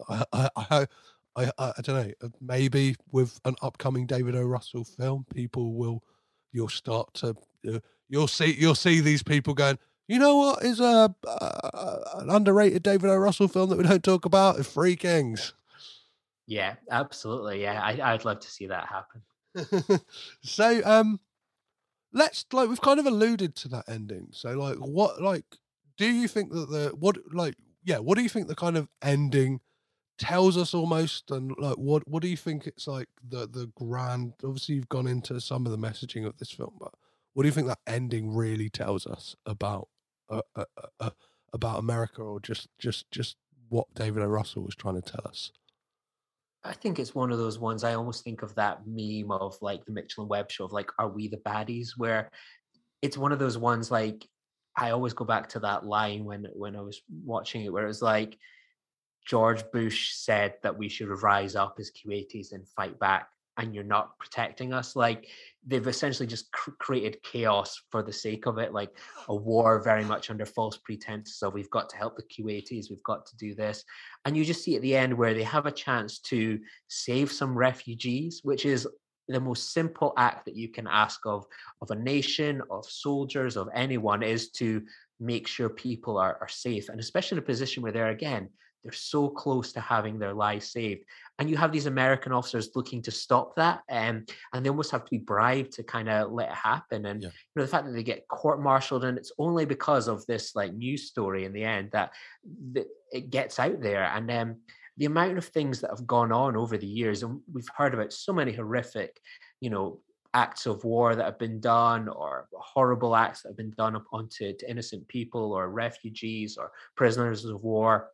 I I I, I, I, don't know, uh, maybe with an upcoming David O. Russell film, people will you'll start to uh, you'll see you'll see these people going. You know what is a uh, an underrated David O. Russell film that we don't talk about? Is Three Kings. Yeah, absolutely. Yeah, I, I'd love to see that happen. *laughs* so um let's like we've kind of alluded to that ending. So like what like do you think that the what like yeah what do you think the kind of ending tells us almost? And like what what do you think it's like the the grand obviously you've gone into some of the messaging of this film but what do you think that ending really tells us about uh, uh, uh, uh, about america or just just just what david o. Russell was trying to tell us I think it's one of those ones. I almost think of that meme of like the Mitchell and Webb show of like, are we the baddies? Where it's one of those ones like I always go back to that line when when I was watching it, where it was like George Bush said that we should rise up as Kuwaitis and fight back, and you're not protecting us. Like they've essentially just cr- created chaos for the sake of it, like a war very much under false pretenses of we've got to help the Kuwaitis, we've got to do this, and you just see at the end where they have a chance to save some refugees, which is the most simple act that you can ask of of a nation, of soldiers, of anyone, is to make sure people are, are safe, and especially in a position where they're again they're so close to having their lives saved, and you have these American officers looking to stop that, um, and they almost have to be bribed to kind of let it happen. And Yeah. you know the fact that they get court-martialed, and it's only because of this like news story in the end that, that it gets out there, and um, the amount of things that have gone on over the years, and we've heard about so many horrific, you know, acts of war that have been done or horrible acts that have been done upon to, to innocent people or refugees or prisoners of war.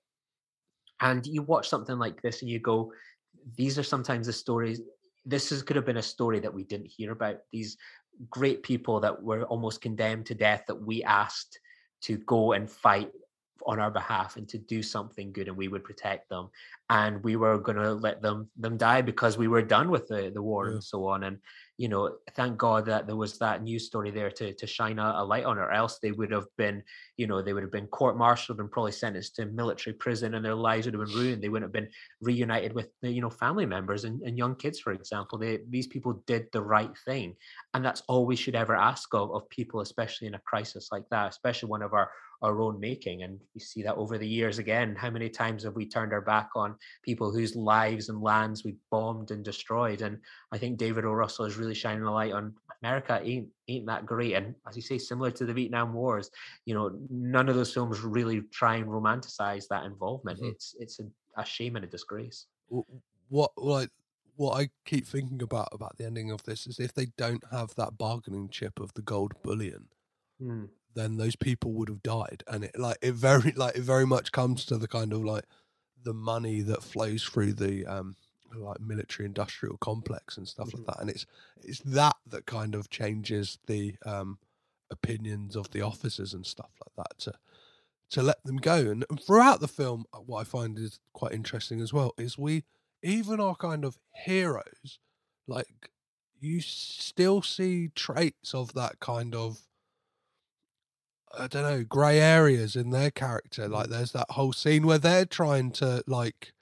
And you watch something like this and you go, these are sometimes the stories. This is, could have been a story that we didn't hear about. These great people that were almost condemned to death that we asked to go and fight on our behalf and to do something good and we would protect them and we were going to let them them die because we were done with the, the war Yeah. and so on and you know thank god that there was that news story there to to shine a, a light on or else they would have been you know they would have been court-martialed and probably sentenced to military prison and their lives would have been ruined. They wouldn't have been reunited with you know family members and, and young kids for example. They these people did the right thing. And that's all we should ever ask of, of people especially in a crisis like that especially one of our our own making and we see that over the years again. How many times have we turned our back on people whose lives and lands we bombed and destroyed? And i think david o. Russell is really shining a light on america ain't ain't that great. And as you say similar to the vietnam wars you know none of those films really try and romanticize that involvement. Mhm. it's it's a, a shame and a disgrace. What like what I keep thinking about about the ending of this is if they don't have that bargaining chip of the gold bullion, Hmm. Then those people would have died. And it like it very *laughs* like it very much comes to the kind of like the money that flows through the um like military industrial complex and stuff like that. And it's it's that that kind of changes the um opinions of the officers and stuff like that to to let them go. And, and throughout the film, uh, what I find is quite interesting as well is we even our kind of heroes, like you still see traits of that kind of I don't know, grey areas in their character. Like there's that whole scene where they're trying to like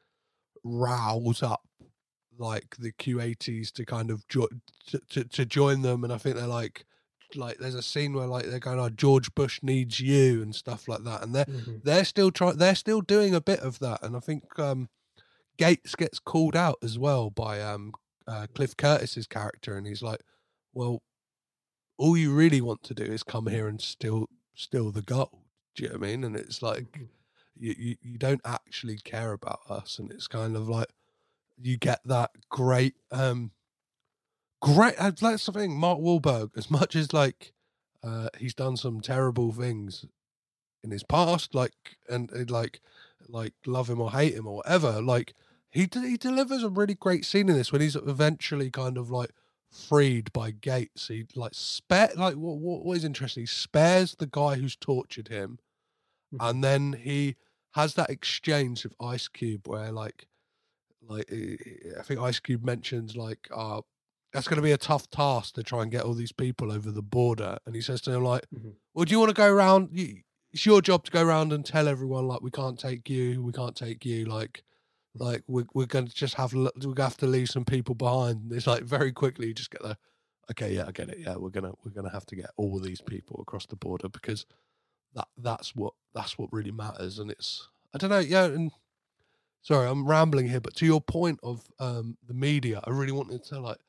rouse up like the Kuwaitis to kind of jo- to, to, to join them and I think they're like like there's a scene where like they're going oh George Bush needs you and stuff like that and they're Mhm. they're still trying they're still doing a bit of that and I think um Gates gets called out as well by um uh, Cliff Curtis's character and he's like well all you really want to do is come here and steal steal the gold do you know what I mean and it's like Mhm. you, you you don't actually care about us and it's kind of like you get that great um great uh, that's the thing mark Wahlberg as much as like uh he's done some terrible things in his past like and, and like like love him or hate him or whatever like he he delivers a really great scene in this when he's eventually kind of like freed by Gates he like spare like what what, what is interesting he spares the guy who's tortured him Mhm. and then he has that exchange with Ice Cube where like like eh, I think Ice Cube mentions like uh that's going to be a tough task to try and get all these people over the border and he says to him like Mhm. well do you want to go around it's your job to go around and tell everyone like we can't take you we can't take you like like we're, we're going to just have we're going to have to leave some people behind. It's like very quickly you just get the okay yeah i get it. Yeah we're gonna we're gonna have to get all these people across the border because that that's what that's what really matters. And it's i don't know yeah and sorry i'm rambling here but to your point of um the media i really wanted to like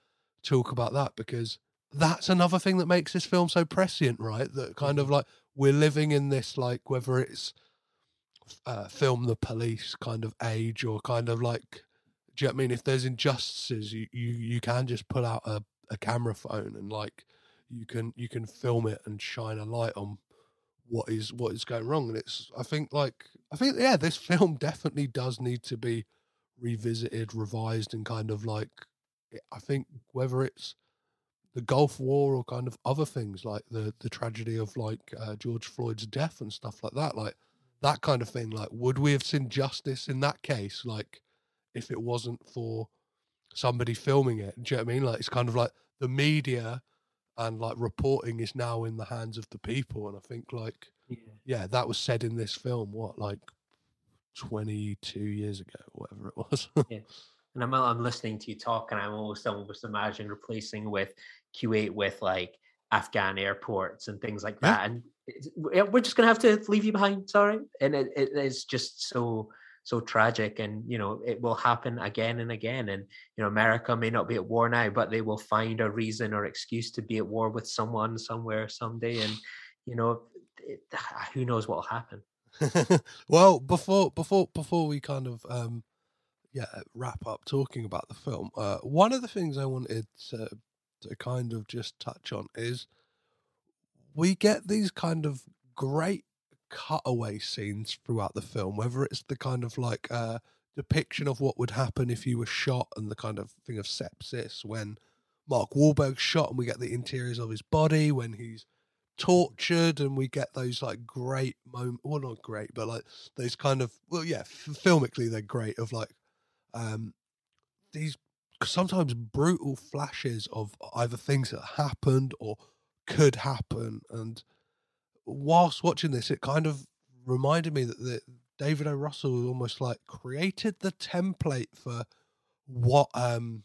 talk about that because that's another thing that makes this film so prescient right? That kind of like we're living in this like whether it's uh, film the police kind of age or kind of like do you know what I mean? If there's injustices you you, you can just pull out a, a camera phone and like you can you can film it and shine a light on what is what is going wrong. And it's i think like i think yeah this *laughs* film definitely does need to be revisited revised and kind of like i think whether it's the gulf war or kind of other things like the the tragedy of like uh, george floyd's death and stuff like that like that kind of thing like would we have seen justice in that case like if it wasn't for somebody filming it do you know what i mean like it's kind of like the media and like reporting is now in the hands of the people and i think like Yeah. yeah that was said in this film what like 22 years ago whatever it was yeah. and I'm I'm listening to you talk, and I'm almost almost imagine replacing with Kuwait with like Afghan airports and things like Yeah. that. And it's, we're just gonna have to leave you behind. Sorry, and it, it is just so so tragic, and you know it will happen again and again. And you know America may not be at war now, but they will find a reason or excuse to be at war with someone somewhere someday. And you know it, who knows what will happen. *laughs* well, before before before we kind of um yeah wrap up talking about the film, uh, one of the things I wanted to to kind of just touch on is we get these kind of great cutaway scenes throughout the film, whether it's the kind of like uh depiction of what would happen if you were shot and the kind of thing of sepsis when Mark Wahlberg shot, and we get the interiors of his body when he's tortured, and we get those like great moment. Well, not great, but like those kind of well, yeah, f- filmically they're great. Of like um these sometimes brutal flashes of either things that happened or could happen, and whilst watching this, it kind of reminded me that the, David O. Russell almost like created the template for what um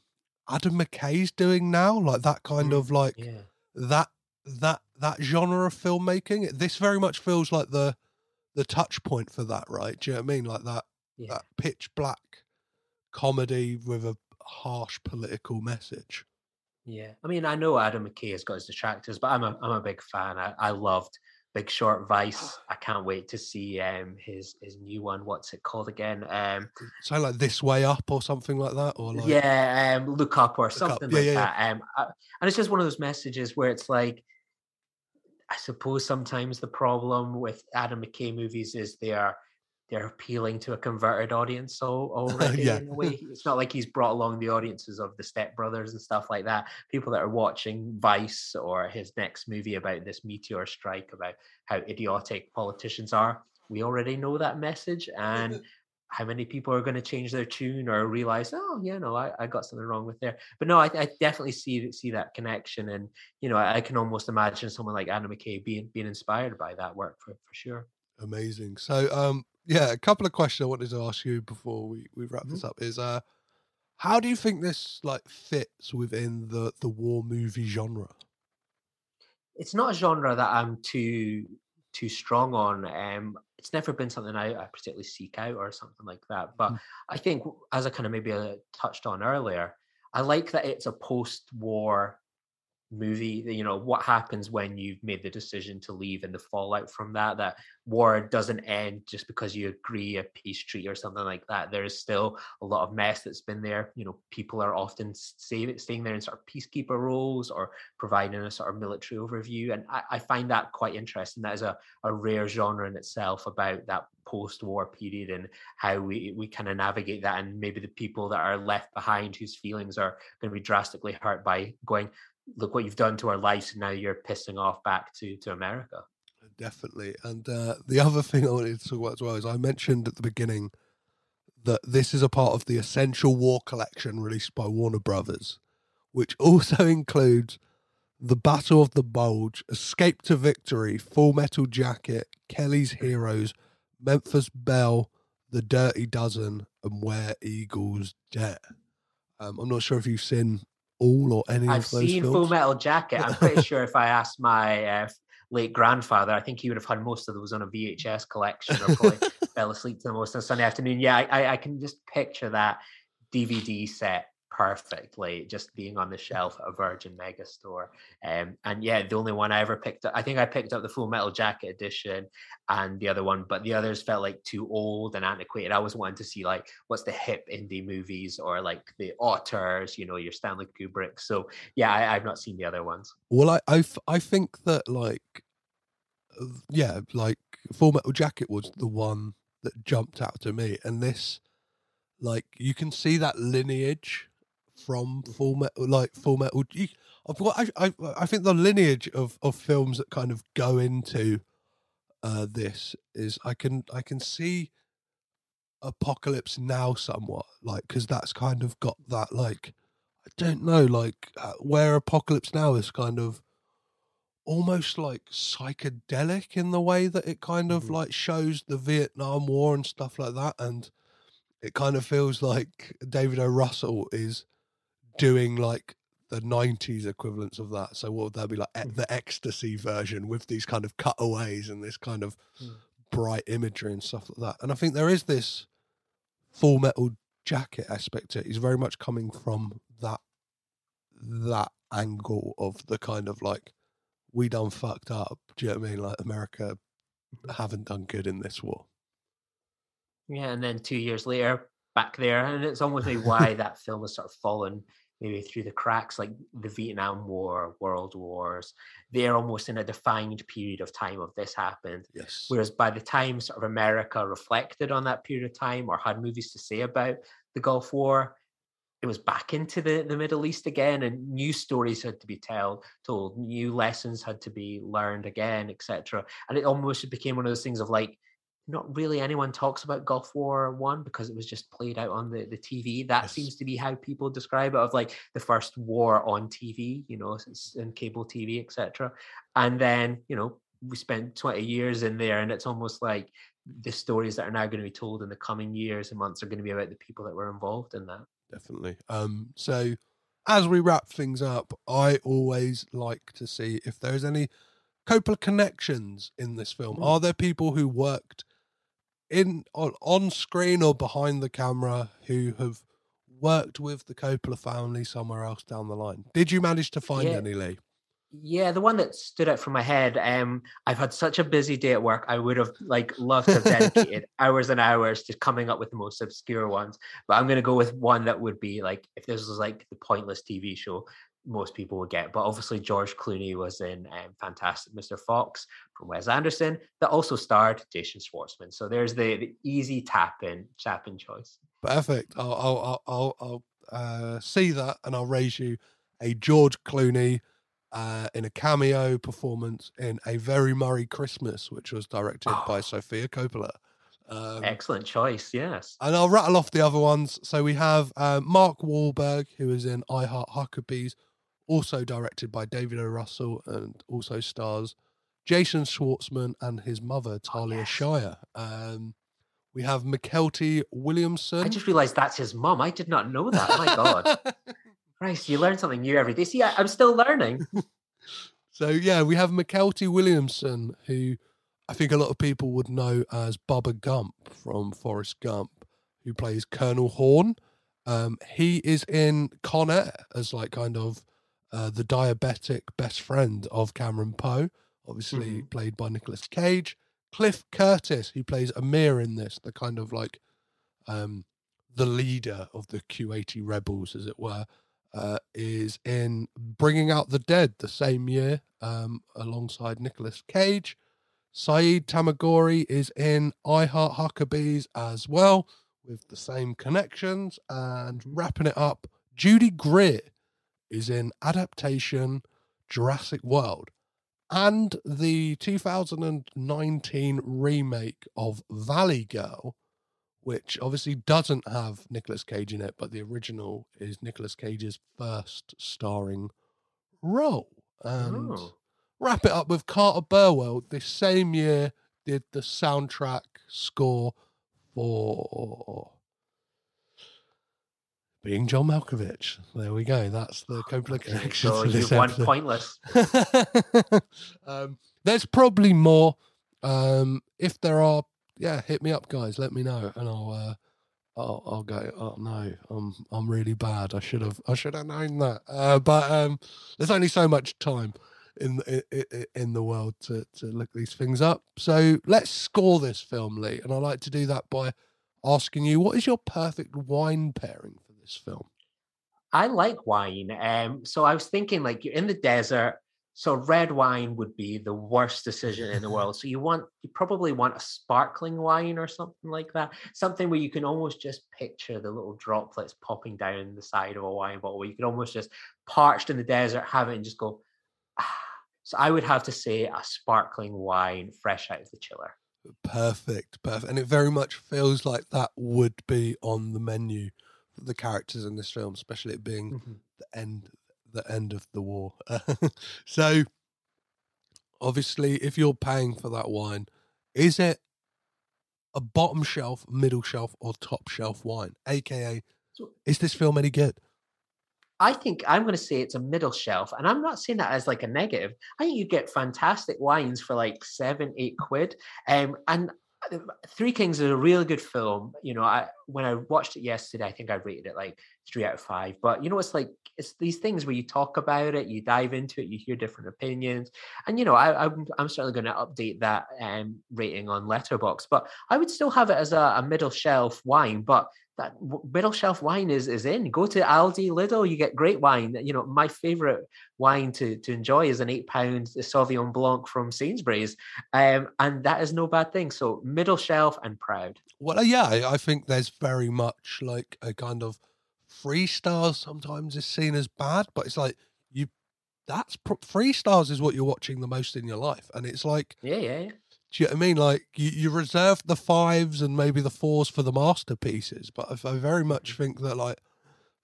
Adam McKay's doing now, like that kind Mm, of like Yeah. that that that genre of filmmaking. This very much feels like the the touch point for that, right? Do you know what I mean? Like that Yeah. that pitch black comedy with a harsh political message. Yeah, I mean, I know Adam McKay has got his detractors, but I'm a I'm a big fan. I, I loved Big Short, Vice. *sighs* I can't wait to see um his his new one. What's it called again? Um, So like this way up or something like that, or like yeah, um, Look Up or Up, something yeah, like yeah, yeah. that. Um, I, and it's just one of those messages where it's like, I suppose sometimes the problem with Adam McKay movies is they are they're appealing to a converted audience so *laughs* already Yeah. in a way. It's not like he's brought along the audiences of the Step Brothers and stuff like that. People that are watching Vice or his next movie about this meteor strike about how idiotic politicians are. We already know that message and *laughs* how many people are going to change their tune or realize, oh, yeah, no, I, I got something wrong with there. But no, I, I definitely see see that connection, and you know, I, I can almost imagine someone like Adam McKay being being inspired by that work for for sure. Amazing. So, um, yeah, a couple of questions I wanted to ask you before we, we wrap this up is, uh, how do you think this like fits within the the war movie genre? It's not a genre that I'm too too strong on. Um, it's never been something I, I particularly seek out or something like that. But I think, as I kind of maybe uh, touched on earlier, I like that it's a post-war movie you know what happens when you've made the decision to leave and the fallout from that that war doesn't end just because you agree a peace treaty or something like that. There is still a lot of mess that's been there. You know people are often stay, staying there in sort of peacekeeper roles or providing a sort of military overview and i, I find that quite interesting. That is a, a rare genre in itself about that post-war period and how we we kind of navigate that and maybe the people that are left behind whose feelings are going to be drastically hurt by going look what you've done to our lives and now you're pissing off back to to america Definitely. And uh, the other thing I wanted to talk about as well is I mentioned at the beginning that this is a part of the Essential War collection released by Warner Brothers, which *laughs* also includes The Battle of the Bulge, Escape to Victory, Full Metal Jacket, Kelly's Heroes, Memphis Belle, The Dirty Dozen, and Where Eagles Dare. Um, I'm not sure if you've seen all or any i've of those seen films. full metal jacket i'm pretty *laughs* sure if i asked my uh, late grandfather i think he would have had most of those on a vhs collection or probably *laughs* fell asleep to them most on sunday afternoon yeah I, I, I can just picture that dvd set perfectly just being on the shelf at a virgin mega store um, and yeah the only one i ever picked up i think i picked up the full metal jacket edition and the other one but the others felt like too old and antiquated. I was wanting to see like what's the hip indie movies or like the auteurs you know your stanley kubrick so yeah I, i've not seen the other ones. Well, I, I, f- I think that like, yeah, like Full Metal Jacket was the one that jumped out to me, and this, like, you can see that lineage from Full Metal, like Full Metal. I've got, I, I, I think the lineage of of films that kind of go into uh this is I can I can see Apocalypse Now somewhat like because that's kind of got that like I don't know, like uh, where Apocalypse Now is kind of almost like psychedelic in the way that it kind of like shows the Vietnam War and stuff like that, and it kind of feels like David O. Russell is doing like the '90s equivalents of that. So what would that be like? e- hmm. The ecstasy version with these kind of cutaways and this kind of hmm. bright imagery and stuff like that. And I think there is this full metal jacket aspect to it. He's very much coming from that that angle of the kind of like we done fucked up. Do you know what I mean? Like America mm-hmm. haven't done good in this war. Yeah, and then two years later, back there, and it's almost maybe why that film has sort of fallen maybe through the cracks, like the Vietnam War, World Wars. They're almost in a defined period of time of this happened. Yes. Whereas by the time sort of America reflected on that period of time or had movies to say about the Gulf War, it was back into the, the Middle East again, and new stories had to be tell, told, new lessons had to be learned again, etc. And it almost became one of those things of like, not really anyone talks about Gulf War One because it was just played out on the, the TV. That Yes. seems to be how people describe it of like the first war on TV, you know, and cable TV, etc. And then, you know, we spent 20 years in there, and it's almost like the stories that are now going to be told in the coming years and months are going to be about the people that were involved in that. definitely. Um, so as we wrap things up, I always like to see if there's any Coppola connections in this film. Mm. Are there people who worked in on, on screen or behind the camera who have worked with the Coppola family somewhere else down the line? Did you manage to find Yeah. any, Lee? Yeah, the one that stood out from my head. Um, I've had such a busy day at work. I would have like loved to have dedicated *laughs* hours and hours to coming up with the most obscure ones. But I'm going to go with one that would be like if this was like the pointless TV show, most people would get. But obviously, George Clooney was in um, Fantastic Mr. Fox from Wes Anderson that also starred Jason Schwartzman. So there's the, the easy tap in tap in choice. Perfect. I'll I'll I'll, I'll, uh, see that and I'll raise you a George Clooney uh, in a cameo performance in a Very Murray Christmas, which was directed by Oh. Sofia Coppola. Um, Excellent choice. Yes. and I'll rattle off the other ones. So we have uh, Mark Wahlberg, who is in I Heart Huckabees, also directed by David O. Russell, and also stars Jason Schwartzman and his mother Talia Oh, yes. Shire. Um, we have Mykelti Williamson. I just realized that's his mum. I did not know that. My God. *laughs* Christ, you learn something new every day. See, I, I'm still learning. *laughs* So yeah, we have Mykelti Williamson, who I think a lot of people would know as Bubba Gump from Forrest Gump, who plays Colonel Horn. Um, he is in Con Air as like kind of uh, the diabetic best friend of Cameron Poe, obviously played by Nicolas Cage. Cliff Curtis, who plays Amir in this, the kind of like um, the leader of the Kuwaiti rebels, as it were, uh, is in Bringing Out the Dead the same year, um, alongside Nicolas Cage. Saïd Taghmaoui is in I Heart Huckabees as well, with the same connections. And wrapping it up, Judy Greer is in Adaptation Jurassic World and the 2019 remake of Valley Girl, which obviously doesn't have Nicolas Cage in it, but the original is Nicolas Cage's first starring role. And Oh. wrap it up with Carter Burwell. This same year, did the soundtrack score for being John Malkovich. There we go. That's the Coppola Okay, connection. so won episode. pointless. *laughs* um, there's probably more. Um, if there are, yeah, hit me up, guys. Let me know, and I'll, uh, I'll, I'll go. Oh no, I'm, I'm really bad. I should have, I should have known that. Uh, but um, there's only so much time in the, i- i- in the world to to look these things up. So let's score this film, Lee, and I like to do that by asking you, what is your perfect wine pairing this film? I like wine. Um, so I was thinking, like, you're in the desert, so red wine would be the worst decision in the *laughs* world. So you want, you probably want a sparkling wine or something like that, something where you can almost just picture the little droplets popping down the side of a wine bottle. Where you could almost just parched in the desert, have it, and just go. Ah. So I would have to say a sparkling wine, fresh out of the chiller. Perfect, perfect. And it very much feels like that would be on the menu the characters in this film, especially it being Mhm. the end the end of the war. *laughs* so obviously if you're paying for that wine, is it a bottom shelf, middle shelf, or top shelf wine? AKA is this film any good? I think I'm going to say it's a middle shelf, and I'm not saying that as like a negative. I think you get fantastic wines for like seven, eight quid. Um, and Three Kings is a really good film. You know, I when I watched it yesterday, I think I rated it like three out of five. But you know, it's like it's these things where you talk about it, you dive into it, you hear different opinions, and you know, I, I'm I'm certainly going to update that um, rating on Letterboxd. But I would still have it as a, a middle shelf wine, but that middle shelf wine is is in. Go to Aldi, Lidl, you get great wine. You know, my favorite wine to to enjoy is an eight pound Sauvignon Blanc from Sainsbury's, um, and that is no bad thing. So middle shelf and proud. Well, uh, yeah, I- think there's very much like a kind of three stars sometimes is seen as bad, but it's like you that's three stars is what you're watching the most in your life, and it's like Yeah, yeah, yeah. Do you know what I mean? Like you, you reserve the fives and maybe the fours for the masterpieces, but I, I very much mm. think that like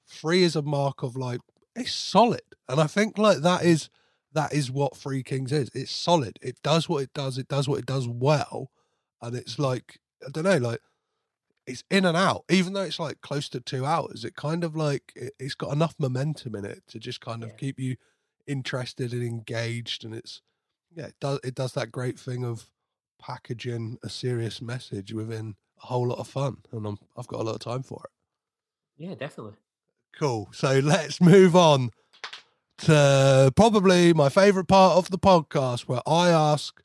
three is a mark of like it's solid, and I think like that is that is what Three Kings is. It's solid. It does what it does. It does what it does well, and it's like I don't know, like it's in and out. Even though it's like close to two hours, it kind of like it, it's got enough momentum in it to just kind of Yeah. keep you interested and engaged, and it's yeah, it does it does that great thing of packaging a serious message within a whole lot of fun, and I'm, I've got a lot of time for it. Yeah, definitely. Cool. So let's move on to probably my favorite part of the podcast where I ask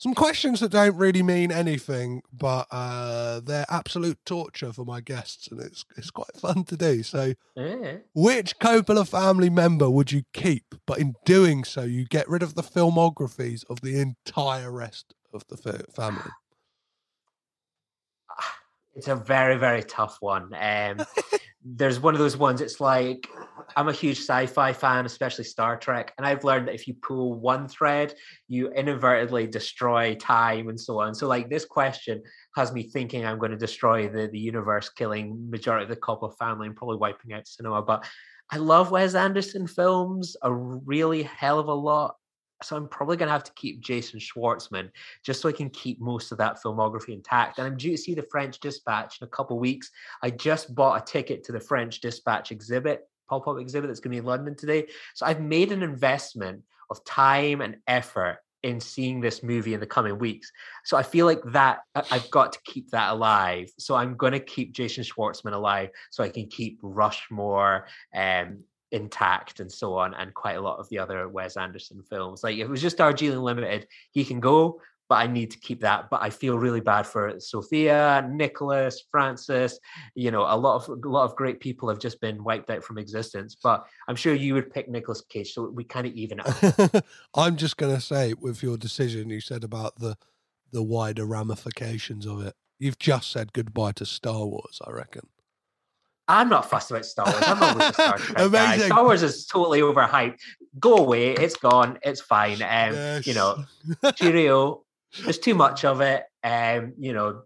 some questions that don't really mean anything, but uh, they're absolute torture for my guests, and it's it's quite fun to do. So, Yeah. which Coppola family member would you keep? But in doing so, you get rid of the filmographies of the entire rest of the family. It's a very, very tough one. Um, there's one of those ones. It's like I'm a huge sci-fi fan, especially Star Trek, and I've learned that if you pull one thread, you inadvertently destroy time and so on. So, like this question has me thinking I'm going to destroy the the universe, killing majority of the Coppola family, and probably wiping out cinema. But I love Wes Anderson films a really hell of a lot. So I'm probably going to have to keep Jason Schwartzman just so I can keep most of that filmography intact. And I'm due to see the French Dispatch in a couple weeks. I just bought a ticket to the French Dispatch exhibit, pop up exhibit that's going to be in London today. So I've made an investment of time and effort in seeing this movie in the coming weeks. So I feel like that I've got to keep that alive. So I'm going to keep Jason Schwartzman alive so I can keep Rushmore um, intact and so on, and quite a lot of the other Wes Anderson films. Like it was just Darjeeling Limited, he can go, but I need to keep that. But I feel really bad for Sofia, Nicolas, Francis. You know, a lot of a lot of great people have just been wiped out from existence. But I'm sure you would pick Nicolas Cage, so we kind of even out. *laughs* I'm just to say, with your decision, you said about the the wider ramifications of it. You've just said goodbye to Star Wars. I reckon. I'm not fussed about Star Wars. I'm always a Star *laughs* Trek guy. Star Wars is totally overhyped. Go away. It's gone. It's fine. Um, You know, *laughs* cheerio. There's too much of it. Um, you know,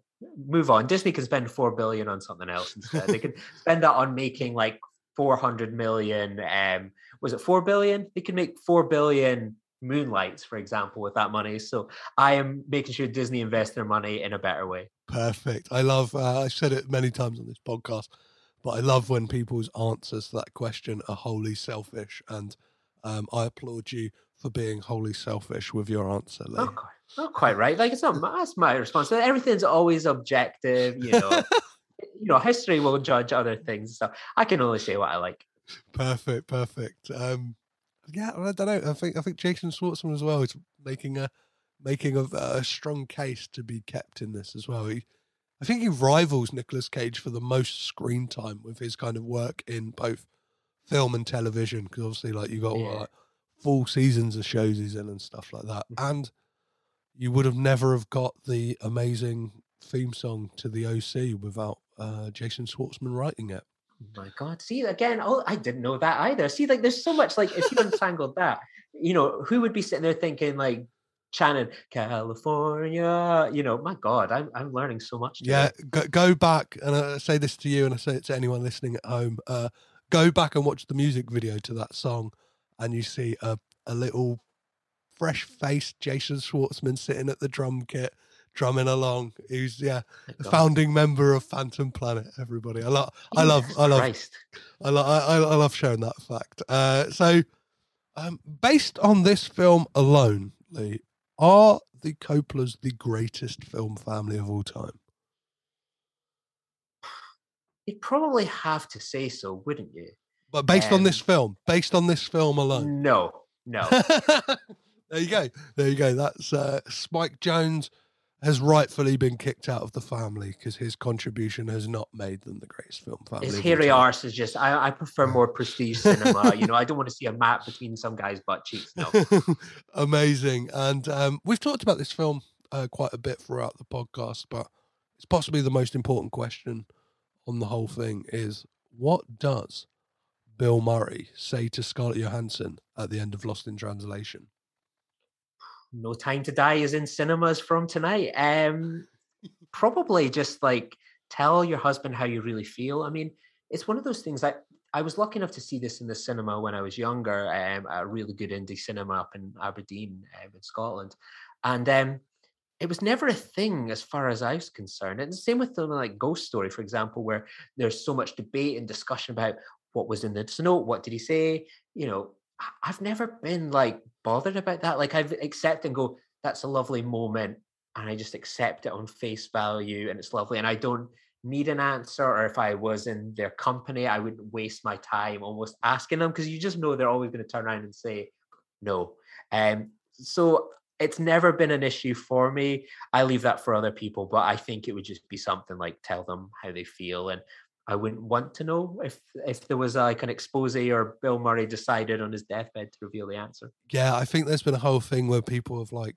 move on. Disney can spend four billion on something else instead. they can *laughs* spend that on making like 400 million. Um, was it four billion? They can make four billion moonlights, for example, with that money. So I am making sure Disney invest their money in a better way. Perfect. I love. Uh, I've said it many times on this podcast, but I love when people's answers to that question are wholly selfish, and um, I applaud you for being wholly selfish with your answer, Lee. Not quite, not quite right. Like it's not my, that's my response. Everything's always objective. You know, *laughs* you know, history will judge other things. and stuff. I can only say what I like. Perfect, perfect. Um, yeah, I don't know. I think I think Jason Schwartzman as well is making a making a, a strong case to be kept in this as well. He, I think he rivals Nicolas Cage for the most screen time with his kind of work in both film and television. Because obviously, like you got all Yeah. like full seasons of shows he's in and stuff like that, and you would have never have got the amazing theme song to the OC without uh, Jason Schwartzman writing it. My God, see again. Oh, I didn't know that either. See, like there's so much. Like if you untangled that, you know, who would be sitting there thinking like Shannon, California? You know, my God, I'm I'm learning so much. today. Yeah, go, go back and I say this to you, and I say it to anyone listening at home. Uh, go back and watch the music video to that song, and you see a a little fresh-faced Jason Schwartzman sitting at the drum kit, drumming along. Who's yeah, the founding member of Phantom Planet. Everybody, I love, I love, I love, Christ. I, lo- I, I I love sharing that fact. Uh, so, um, based on this film alone, Lee, are the Coppolas the greatest film family of all time? You'd probably have to say so, wouldn't you? But based on this Um, film, based on this film alone. No, no. *laughs* there you go. There you go. That's uh, Spike Jonze has rightfully been kicked out of the family because his contribution has not made them the greatest film family. His hairy arse is just. I, I prefer more prestige cinema. you know, I don't want to see a map between some guy's butt cheeks. No. *laughs* Amazing. And um, we've talked about this film uh, quite a bit throughout the podcast, but it's possibly the most important question on the whole thing is what does Bill Murray say to Scarlett Johansson at the end of Lost in Translation? No Time to Die is in cinemas from tonight. Um, probably just like tell your husband how you really feel. I mean, it's one of those things that I was lucky enough to see this in the cinema when I was younger, um, a really good indie cinema up in Aberdeen, um, in Scotland, and um, it was never a thing as far as I was concerned. And the same with the like Ghost Story, for example, where there's so much debate and discussion about what was in the note, what did he say, you know. I've never been like bothered about that. Like I've accept and go, that's a lovely moment, and I just accept it on face value, and it's lovely, and I don't need an answer. Or if I was in their company, I wouldn't waste my time almost asking them because you just know they're always going to turn around and say no. Um, so it's never been an issue for me. I leave that for other people, but I think it would just be something like tell them how they feel and. I wouldn't want to know if if there was like an expose or Bill Murray decided on his deathbed to reveal the answer. Yeah, I think there's been a whole thing where people have like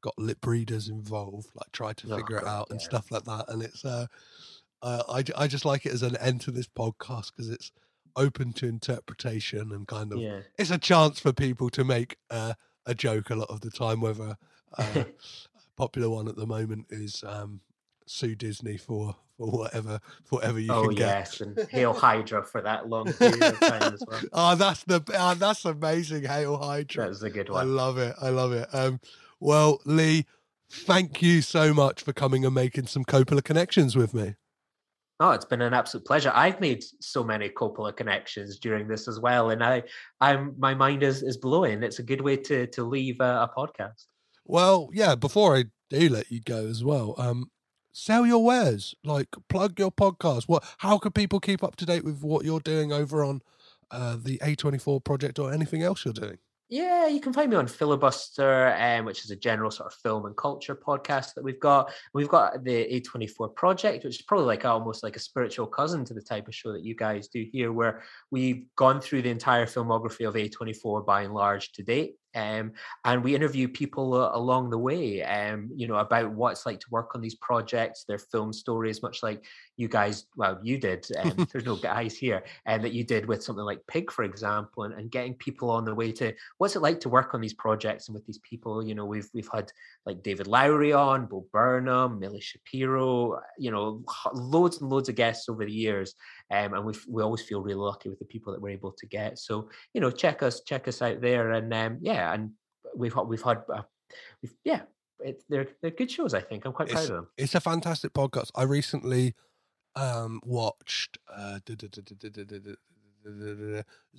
got lip readers involved, like tried to Oh, figure it God, out and yeah. stuff like that. And it's uh, uh I I just like it as an end to this podcast because it's open to interpretation and kind of Yeah. it's a chance for people to make uh, a joke a lot of the time. Whether uh, *laughs* a popular one at the moment is um, sue Disney for for whatever whatever you oh can get. yes, and hail Hydra for that long period of time as well. *laughs* Oh, that's the oh, that's amazing, Hail Hydra. That was a good one. I love it. I love it. Um, well, Lee, thank you so much for coming and making some Coppola connections with me. Oh, it's been an absolute pleasure. I've made so many Coppola connections during this as well, and I, I'm my mind is is blowing. It's a good way to to leave a, a podcast. Well, yeah. Before I do let you go as well, um, sell your wares. Like plug your podcast. What? How can people keep up to date with what you're doing over on uh, the A24 project or anything else you're doing? Yeah, you can find me on Filibuster, um, which is a general sort of film and culture podcast that we've got. We've got the A24 project, which is probably like almost like a spiritual cousin to the type of show that you guys do here, where we've gone through the entire filmography of A24 by and large to date. Um, and we interview people uh, along the way, um, you know, about what it's like to work on these projects, their film stories, much like you guys, well, you did. Um, *laughs* there's no guys here, and that you did with something like Pig, for example, and, and getting people on the way to what's it like to work on these projects and with these people. You know, we've we've had like David Lowery on, Bo Burnham, Milly Shapiro, you know, loads and loads of guests over the years, um, and we we always feel really lucky with the people that we're able to get. So you know, check us check us out there, and um, yeah, and we've had we've had uh, we've, yeah. It, they're they're good shows. I think I'm quite proud of them. it's a fantastic podcast. I recently um, watched uh,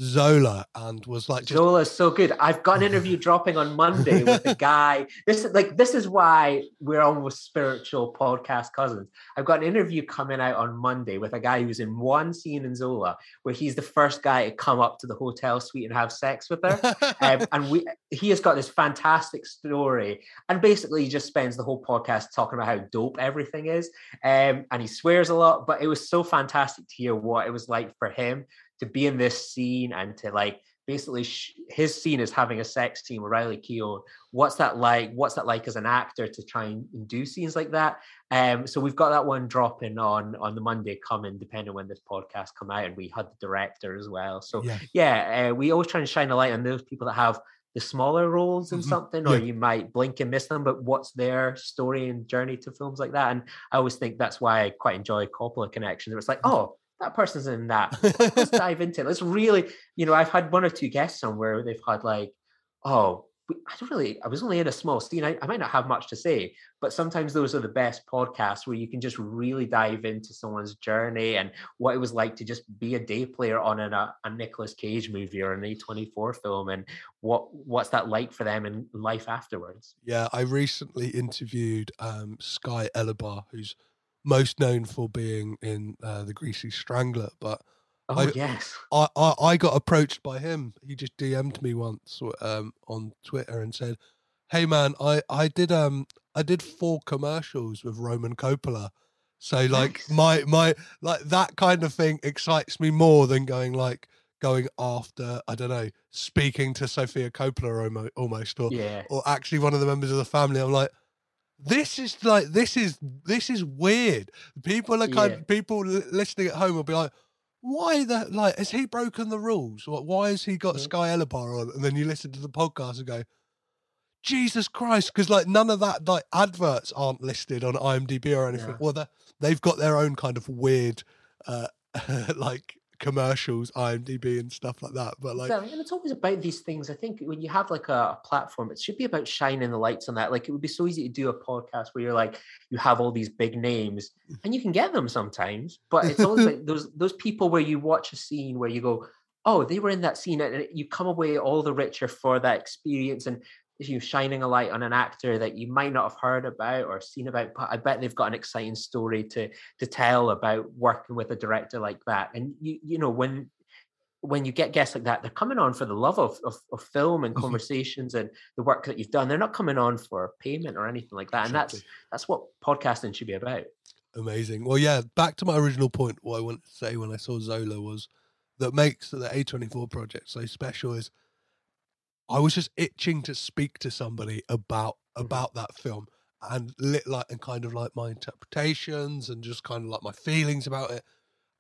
Zola and was like just, Zola is so good. I've got an interview *laughs* dropping on Monday with a guy. This is like this is why we're almost spiritual podcast cousins. I've got an interview coming out on Monday with a guy who's in one scene in Zola where he's the first guy to come up to the hotel suite and have sex with her, um, and we he has got this fantastic story and basically he just spends the whole podcast talking about how dope everything is, um, and he swears a lot. But it was so fantastic to hear what it was like for him to be in this scene and to like basically sh- his scene is having a sex scene with Riley Keough. What's that like? What's that like as an actor to try and do scenes like that? Um, so we've got that one dropping on on the Monday coming, depending when this podcast come out, and we had the director as well. So Yeah. yeah, uh, we always try and shine a light on those people that have the smaller roles in Mhm. something, or Yeah. you might blink and miss them, but what's their story and journey to films like that? And I always think that's why I quite enjoy Coppola Connection. It's like, oh, that person's in that. Let's *laughs* dive into it. Let's really, you know, I've had one or two guests on where they've had like, oh, I don't really, I was only in a small scene. I, I might not have much to say, but sometimes those are the best podcasts where you can just really dive into someone's journey and what it was like to just be a day player on an, a, a Nicolas Cage movie or an A24 film and what what's that like for them in life afterwards. Yeah, I recently interviewed um, Sky Elobar, who's most known for being in uh, the Greasy Strangler, but Oh, I- yes. I, I I got approached by him. He just DM'd me once um, on Twitter and said, "Hey man, I I did um I did four commercials with Roman Coppola, so like Nice. my my like that kind of thing excites me more than going like." Going after, I don't know, speaking to Sofia Coppola almost, almost or Yeah. or actually one of the members of the family. I'm like, this is like this is this is weird. People are kind Yeah. people listening at home will be like, why the like has he broken the rules? Why has he got Yeah. Sky Elobar on? And then you listen to the podcast and go, Jesus Christ, because like none of that like adverts aren't listed on IMDb or anything. Yeah. Well, they they've got their own kind of weird uh *laughs* like commercials, IMDb and stuff like that. But like Exactly, and it's always about these things. I think when you have like a, a platform, it should be about shining the lights on that. Like it would be so easy to do a podcast where you're like, you have all these big names, mm-hmm. and you can get them sometimes, but it's always like *laughs* those those people where you watch a scene where you go, oh, they were in that scene, and you come away all the richer for that experience and. You shining a light on an actor that you might not have heard about or seen about, but I bet they've got an exciting story to to tell about working with a director like that. And you you know when when you get guests like that, they're coming on for the love of, of, of film and Mhm. conversations and the work that you've done. They're not coming on for payment or anything like that. And that's that's what podcasting should be about. Amazing. Well, yeah, back to my original point. What I wanted to say when I saw Zola was that makes the A24 project so special is I was just itching to speak to somebody about about that film and lit like and kind of like my interpretations and just kind of like my feelings about it.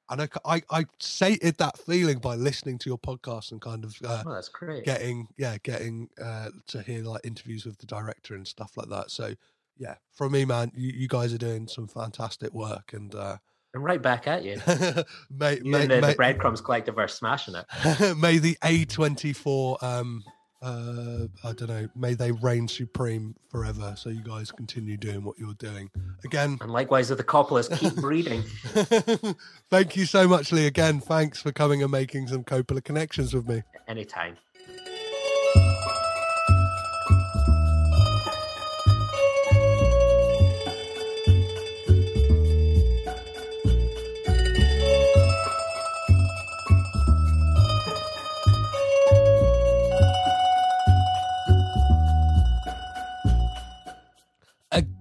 And I I sated that feeling by listening to your podcast and kind of uh, Oh, that's great. getting yeah getting uh, to hear like interviews with the director and stuff like that. So yeah, from me, man, you, you guys are doing some fantastic work and uh, And right back at you. *laughs* may, You may, and the, may, the breadcrumbs collective are smashing it. *laughs* may the A24 um uh I don't know, may they reign supreme forever so you guys continue doing what you're doing. Again, And likewise the Coppolas, keep *laughs* breeding. thank you so much Lee again. Thanks for coming and making some Coppola connections with me. Anytime.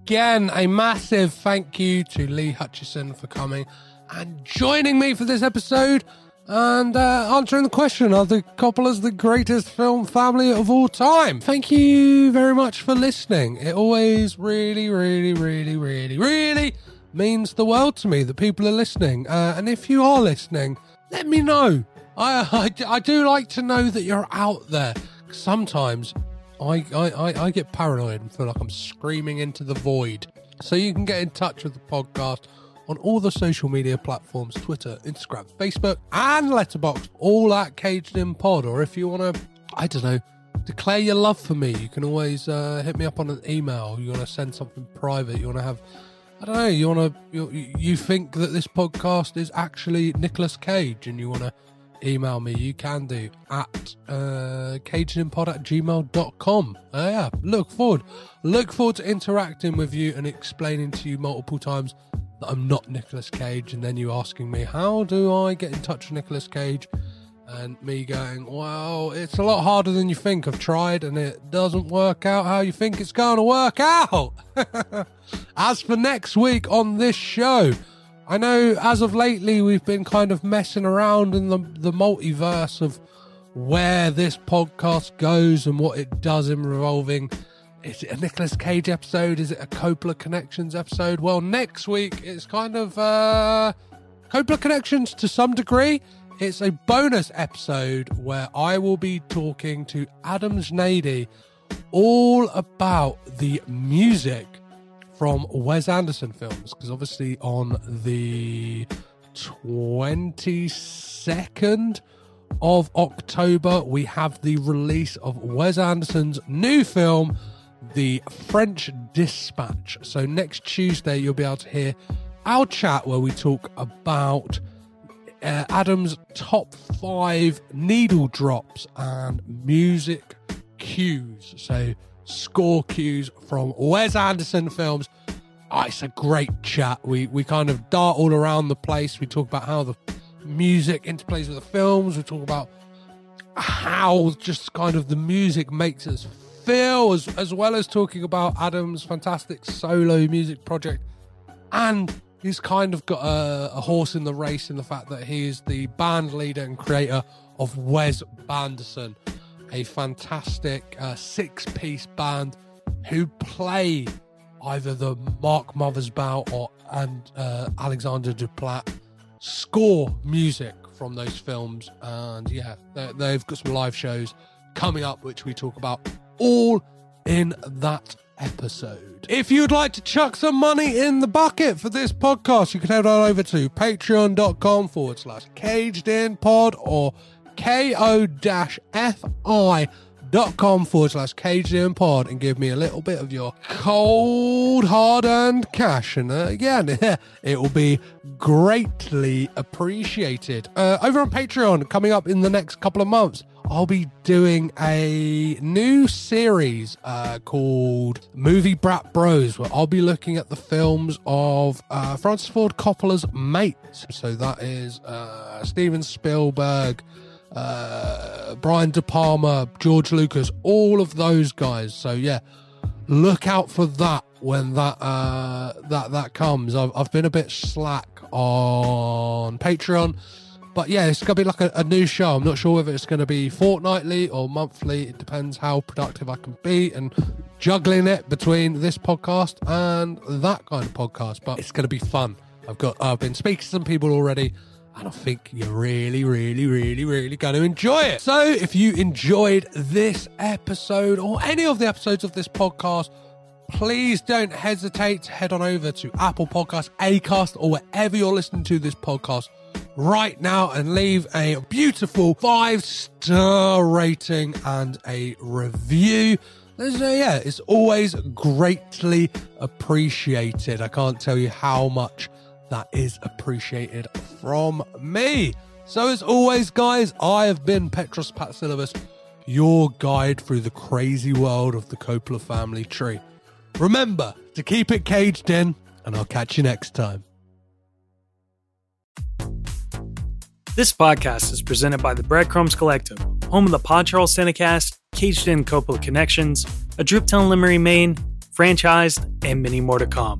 Again, a massive thank you to Lee Hutchison for coming and joining me for this episode and uh, answering the question Are the Coppola's the greatest film family of all time? Thank you very much for listening. It always really, really, really, really, really means the world to me that people are listening. Uh, and if you are listening, let me know. I *laughs* I do like to know that you're out there. Sometimes I, I, I, get paranoid and feel like I'm screaming into the void. So you can get in touch with the podcast on all the social media platforms Twitter, Instagram, Facebook, and Letterboxd, all at Caged In Pod. Or if you want to, I don't know, declare your love for me, you can always uh, hit me up on an email. You want to send something private, you want to have. I don't know. You want to? You, you think that this podcast is actually Nicolas Cage, and you want to email me, you can do at uh, cagedinpod at gmail.com. Uh, yeah, look forward. Look forward to interacting with you and explaining to you multiple times that I'm not Nicolas Cage, and then you asking me, how do I get in touch with Nicolas Cage? And me going, well, it's a lot harder than you think. I've tried and it doesn't work out how you think it's going to work out. *laughs* As for next week on this show, I know as of lately we've been kind of messing around in the, the multiverse of where this podcast goes and what it does in revolving. Is it a Nicolas Cage episode? Is it a Coppola Connections episode? Well, next week it's kind of uh, Coppola Connections to some degree. It's a bonus episode where I will be talking to Adam Znady all about the music from Wes Anderson films because obviously on the 22nd of October we have the release of Wes Anderson's new film The French Dispatch. So next Tuesday you'll be able to hear our chat where we talk about uh, Adam's top 5 needle drops and music cues. So score cues from Wes Anderson films. Oh, it's a great chat. We we kind of dart all around the place. We talk about how the music interplays with the films. We talk about how just kind of the music makes us feel, as as well as talking about Adam's fantastic solo music project. And he's kind of got a, a horse in the race in the fact that he is the band leader and creator of Wes Banderson, a fantastic uh, six-piece band who play either the Mark Mothersbaugh or and uh, Alexander Desplat score music from those films. And yeah, they- they've got some live shows coming up, which we talk about all in that episode. If you'd like to chuck some money in the bucket for this podcast, you can head on over to patreon.com forward slash caged in pod or ko-fi dot com forward slash KGM pod and give me a little bit of your cold hard earned cash and uh, again *laughs* it will be greatly appreciated uh, over on patreon coming up in the next couple of months I'll be doing a new series uh, called Movie Brat Bros, where I'll be looking at the films of uh, Francis Ford Coppola's mates. So that is uh, Steven Spielberg, uh, Brian De Palma, George Lucas, all of those guys. So yeah, look out for that when that uh, that that comes. I've, I've been a bit slack on Patreon. But yeah, it's to be like a, a new show. I'm not sure whether it's to be fortnightly or monthly. It depends how productive I can be and juggling it between this podcast and that kind of podcast. But it's to be fun. I've got I've been speaking to some people already and I think you're really, really, really, really going to enjoy it. So if you enjoyed this episode or any of the episodes of this podcast, please don't hesitate to head on over to Apple Podcasts, Acast, or wherever you're listening to this podcast right now and leave a beautiful five star rating and a review. There's, uh, yeah, it's always greatly appreciated. I can't tell you how much that is appreciated from me. So, as always, guys, I have been Petros Patsilivus, your guide through the crazy world of the Coppola family tree. Remember to keep it caged in, and I'll catch you next time. This podcast is presented by the Breadcrumbs Collective, home of the Pod Charles Cinecast, Caged In Coppola Connections, A Driptown Limerick, Maine, Franchised, and many more to come.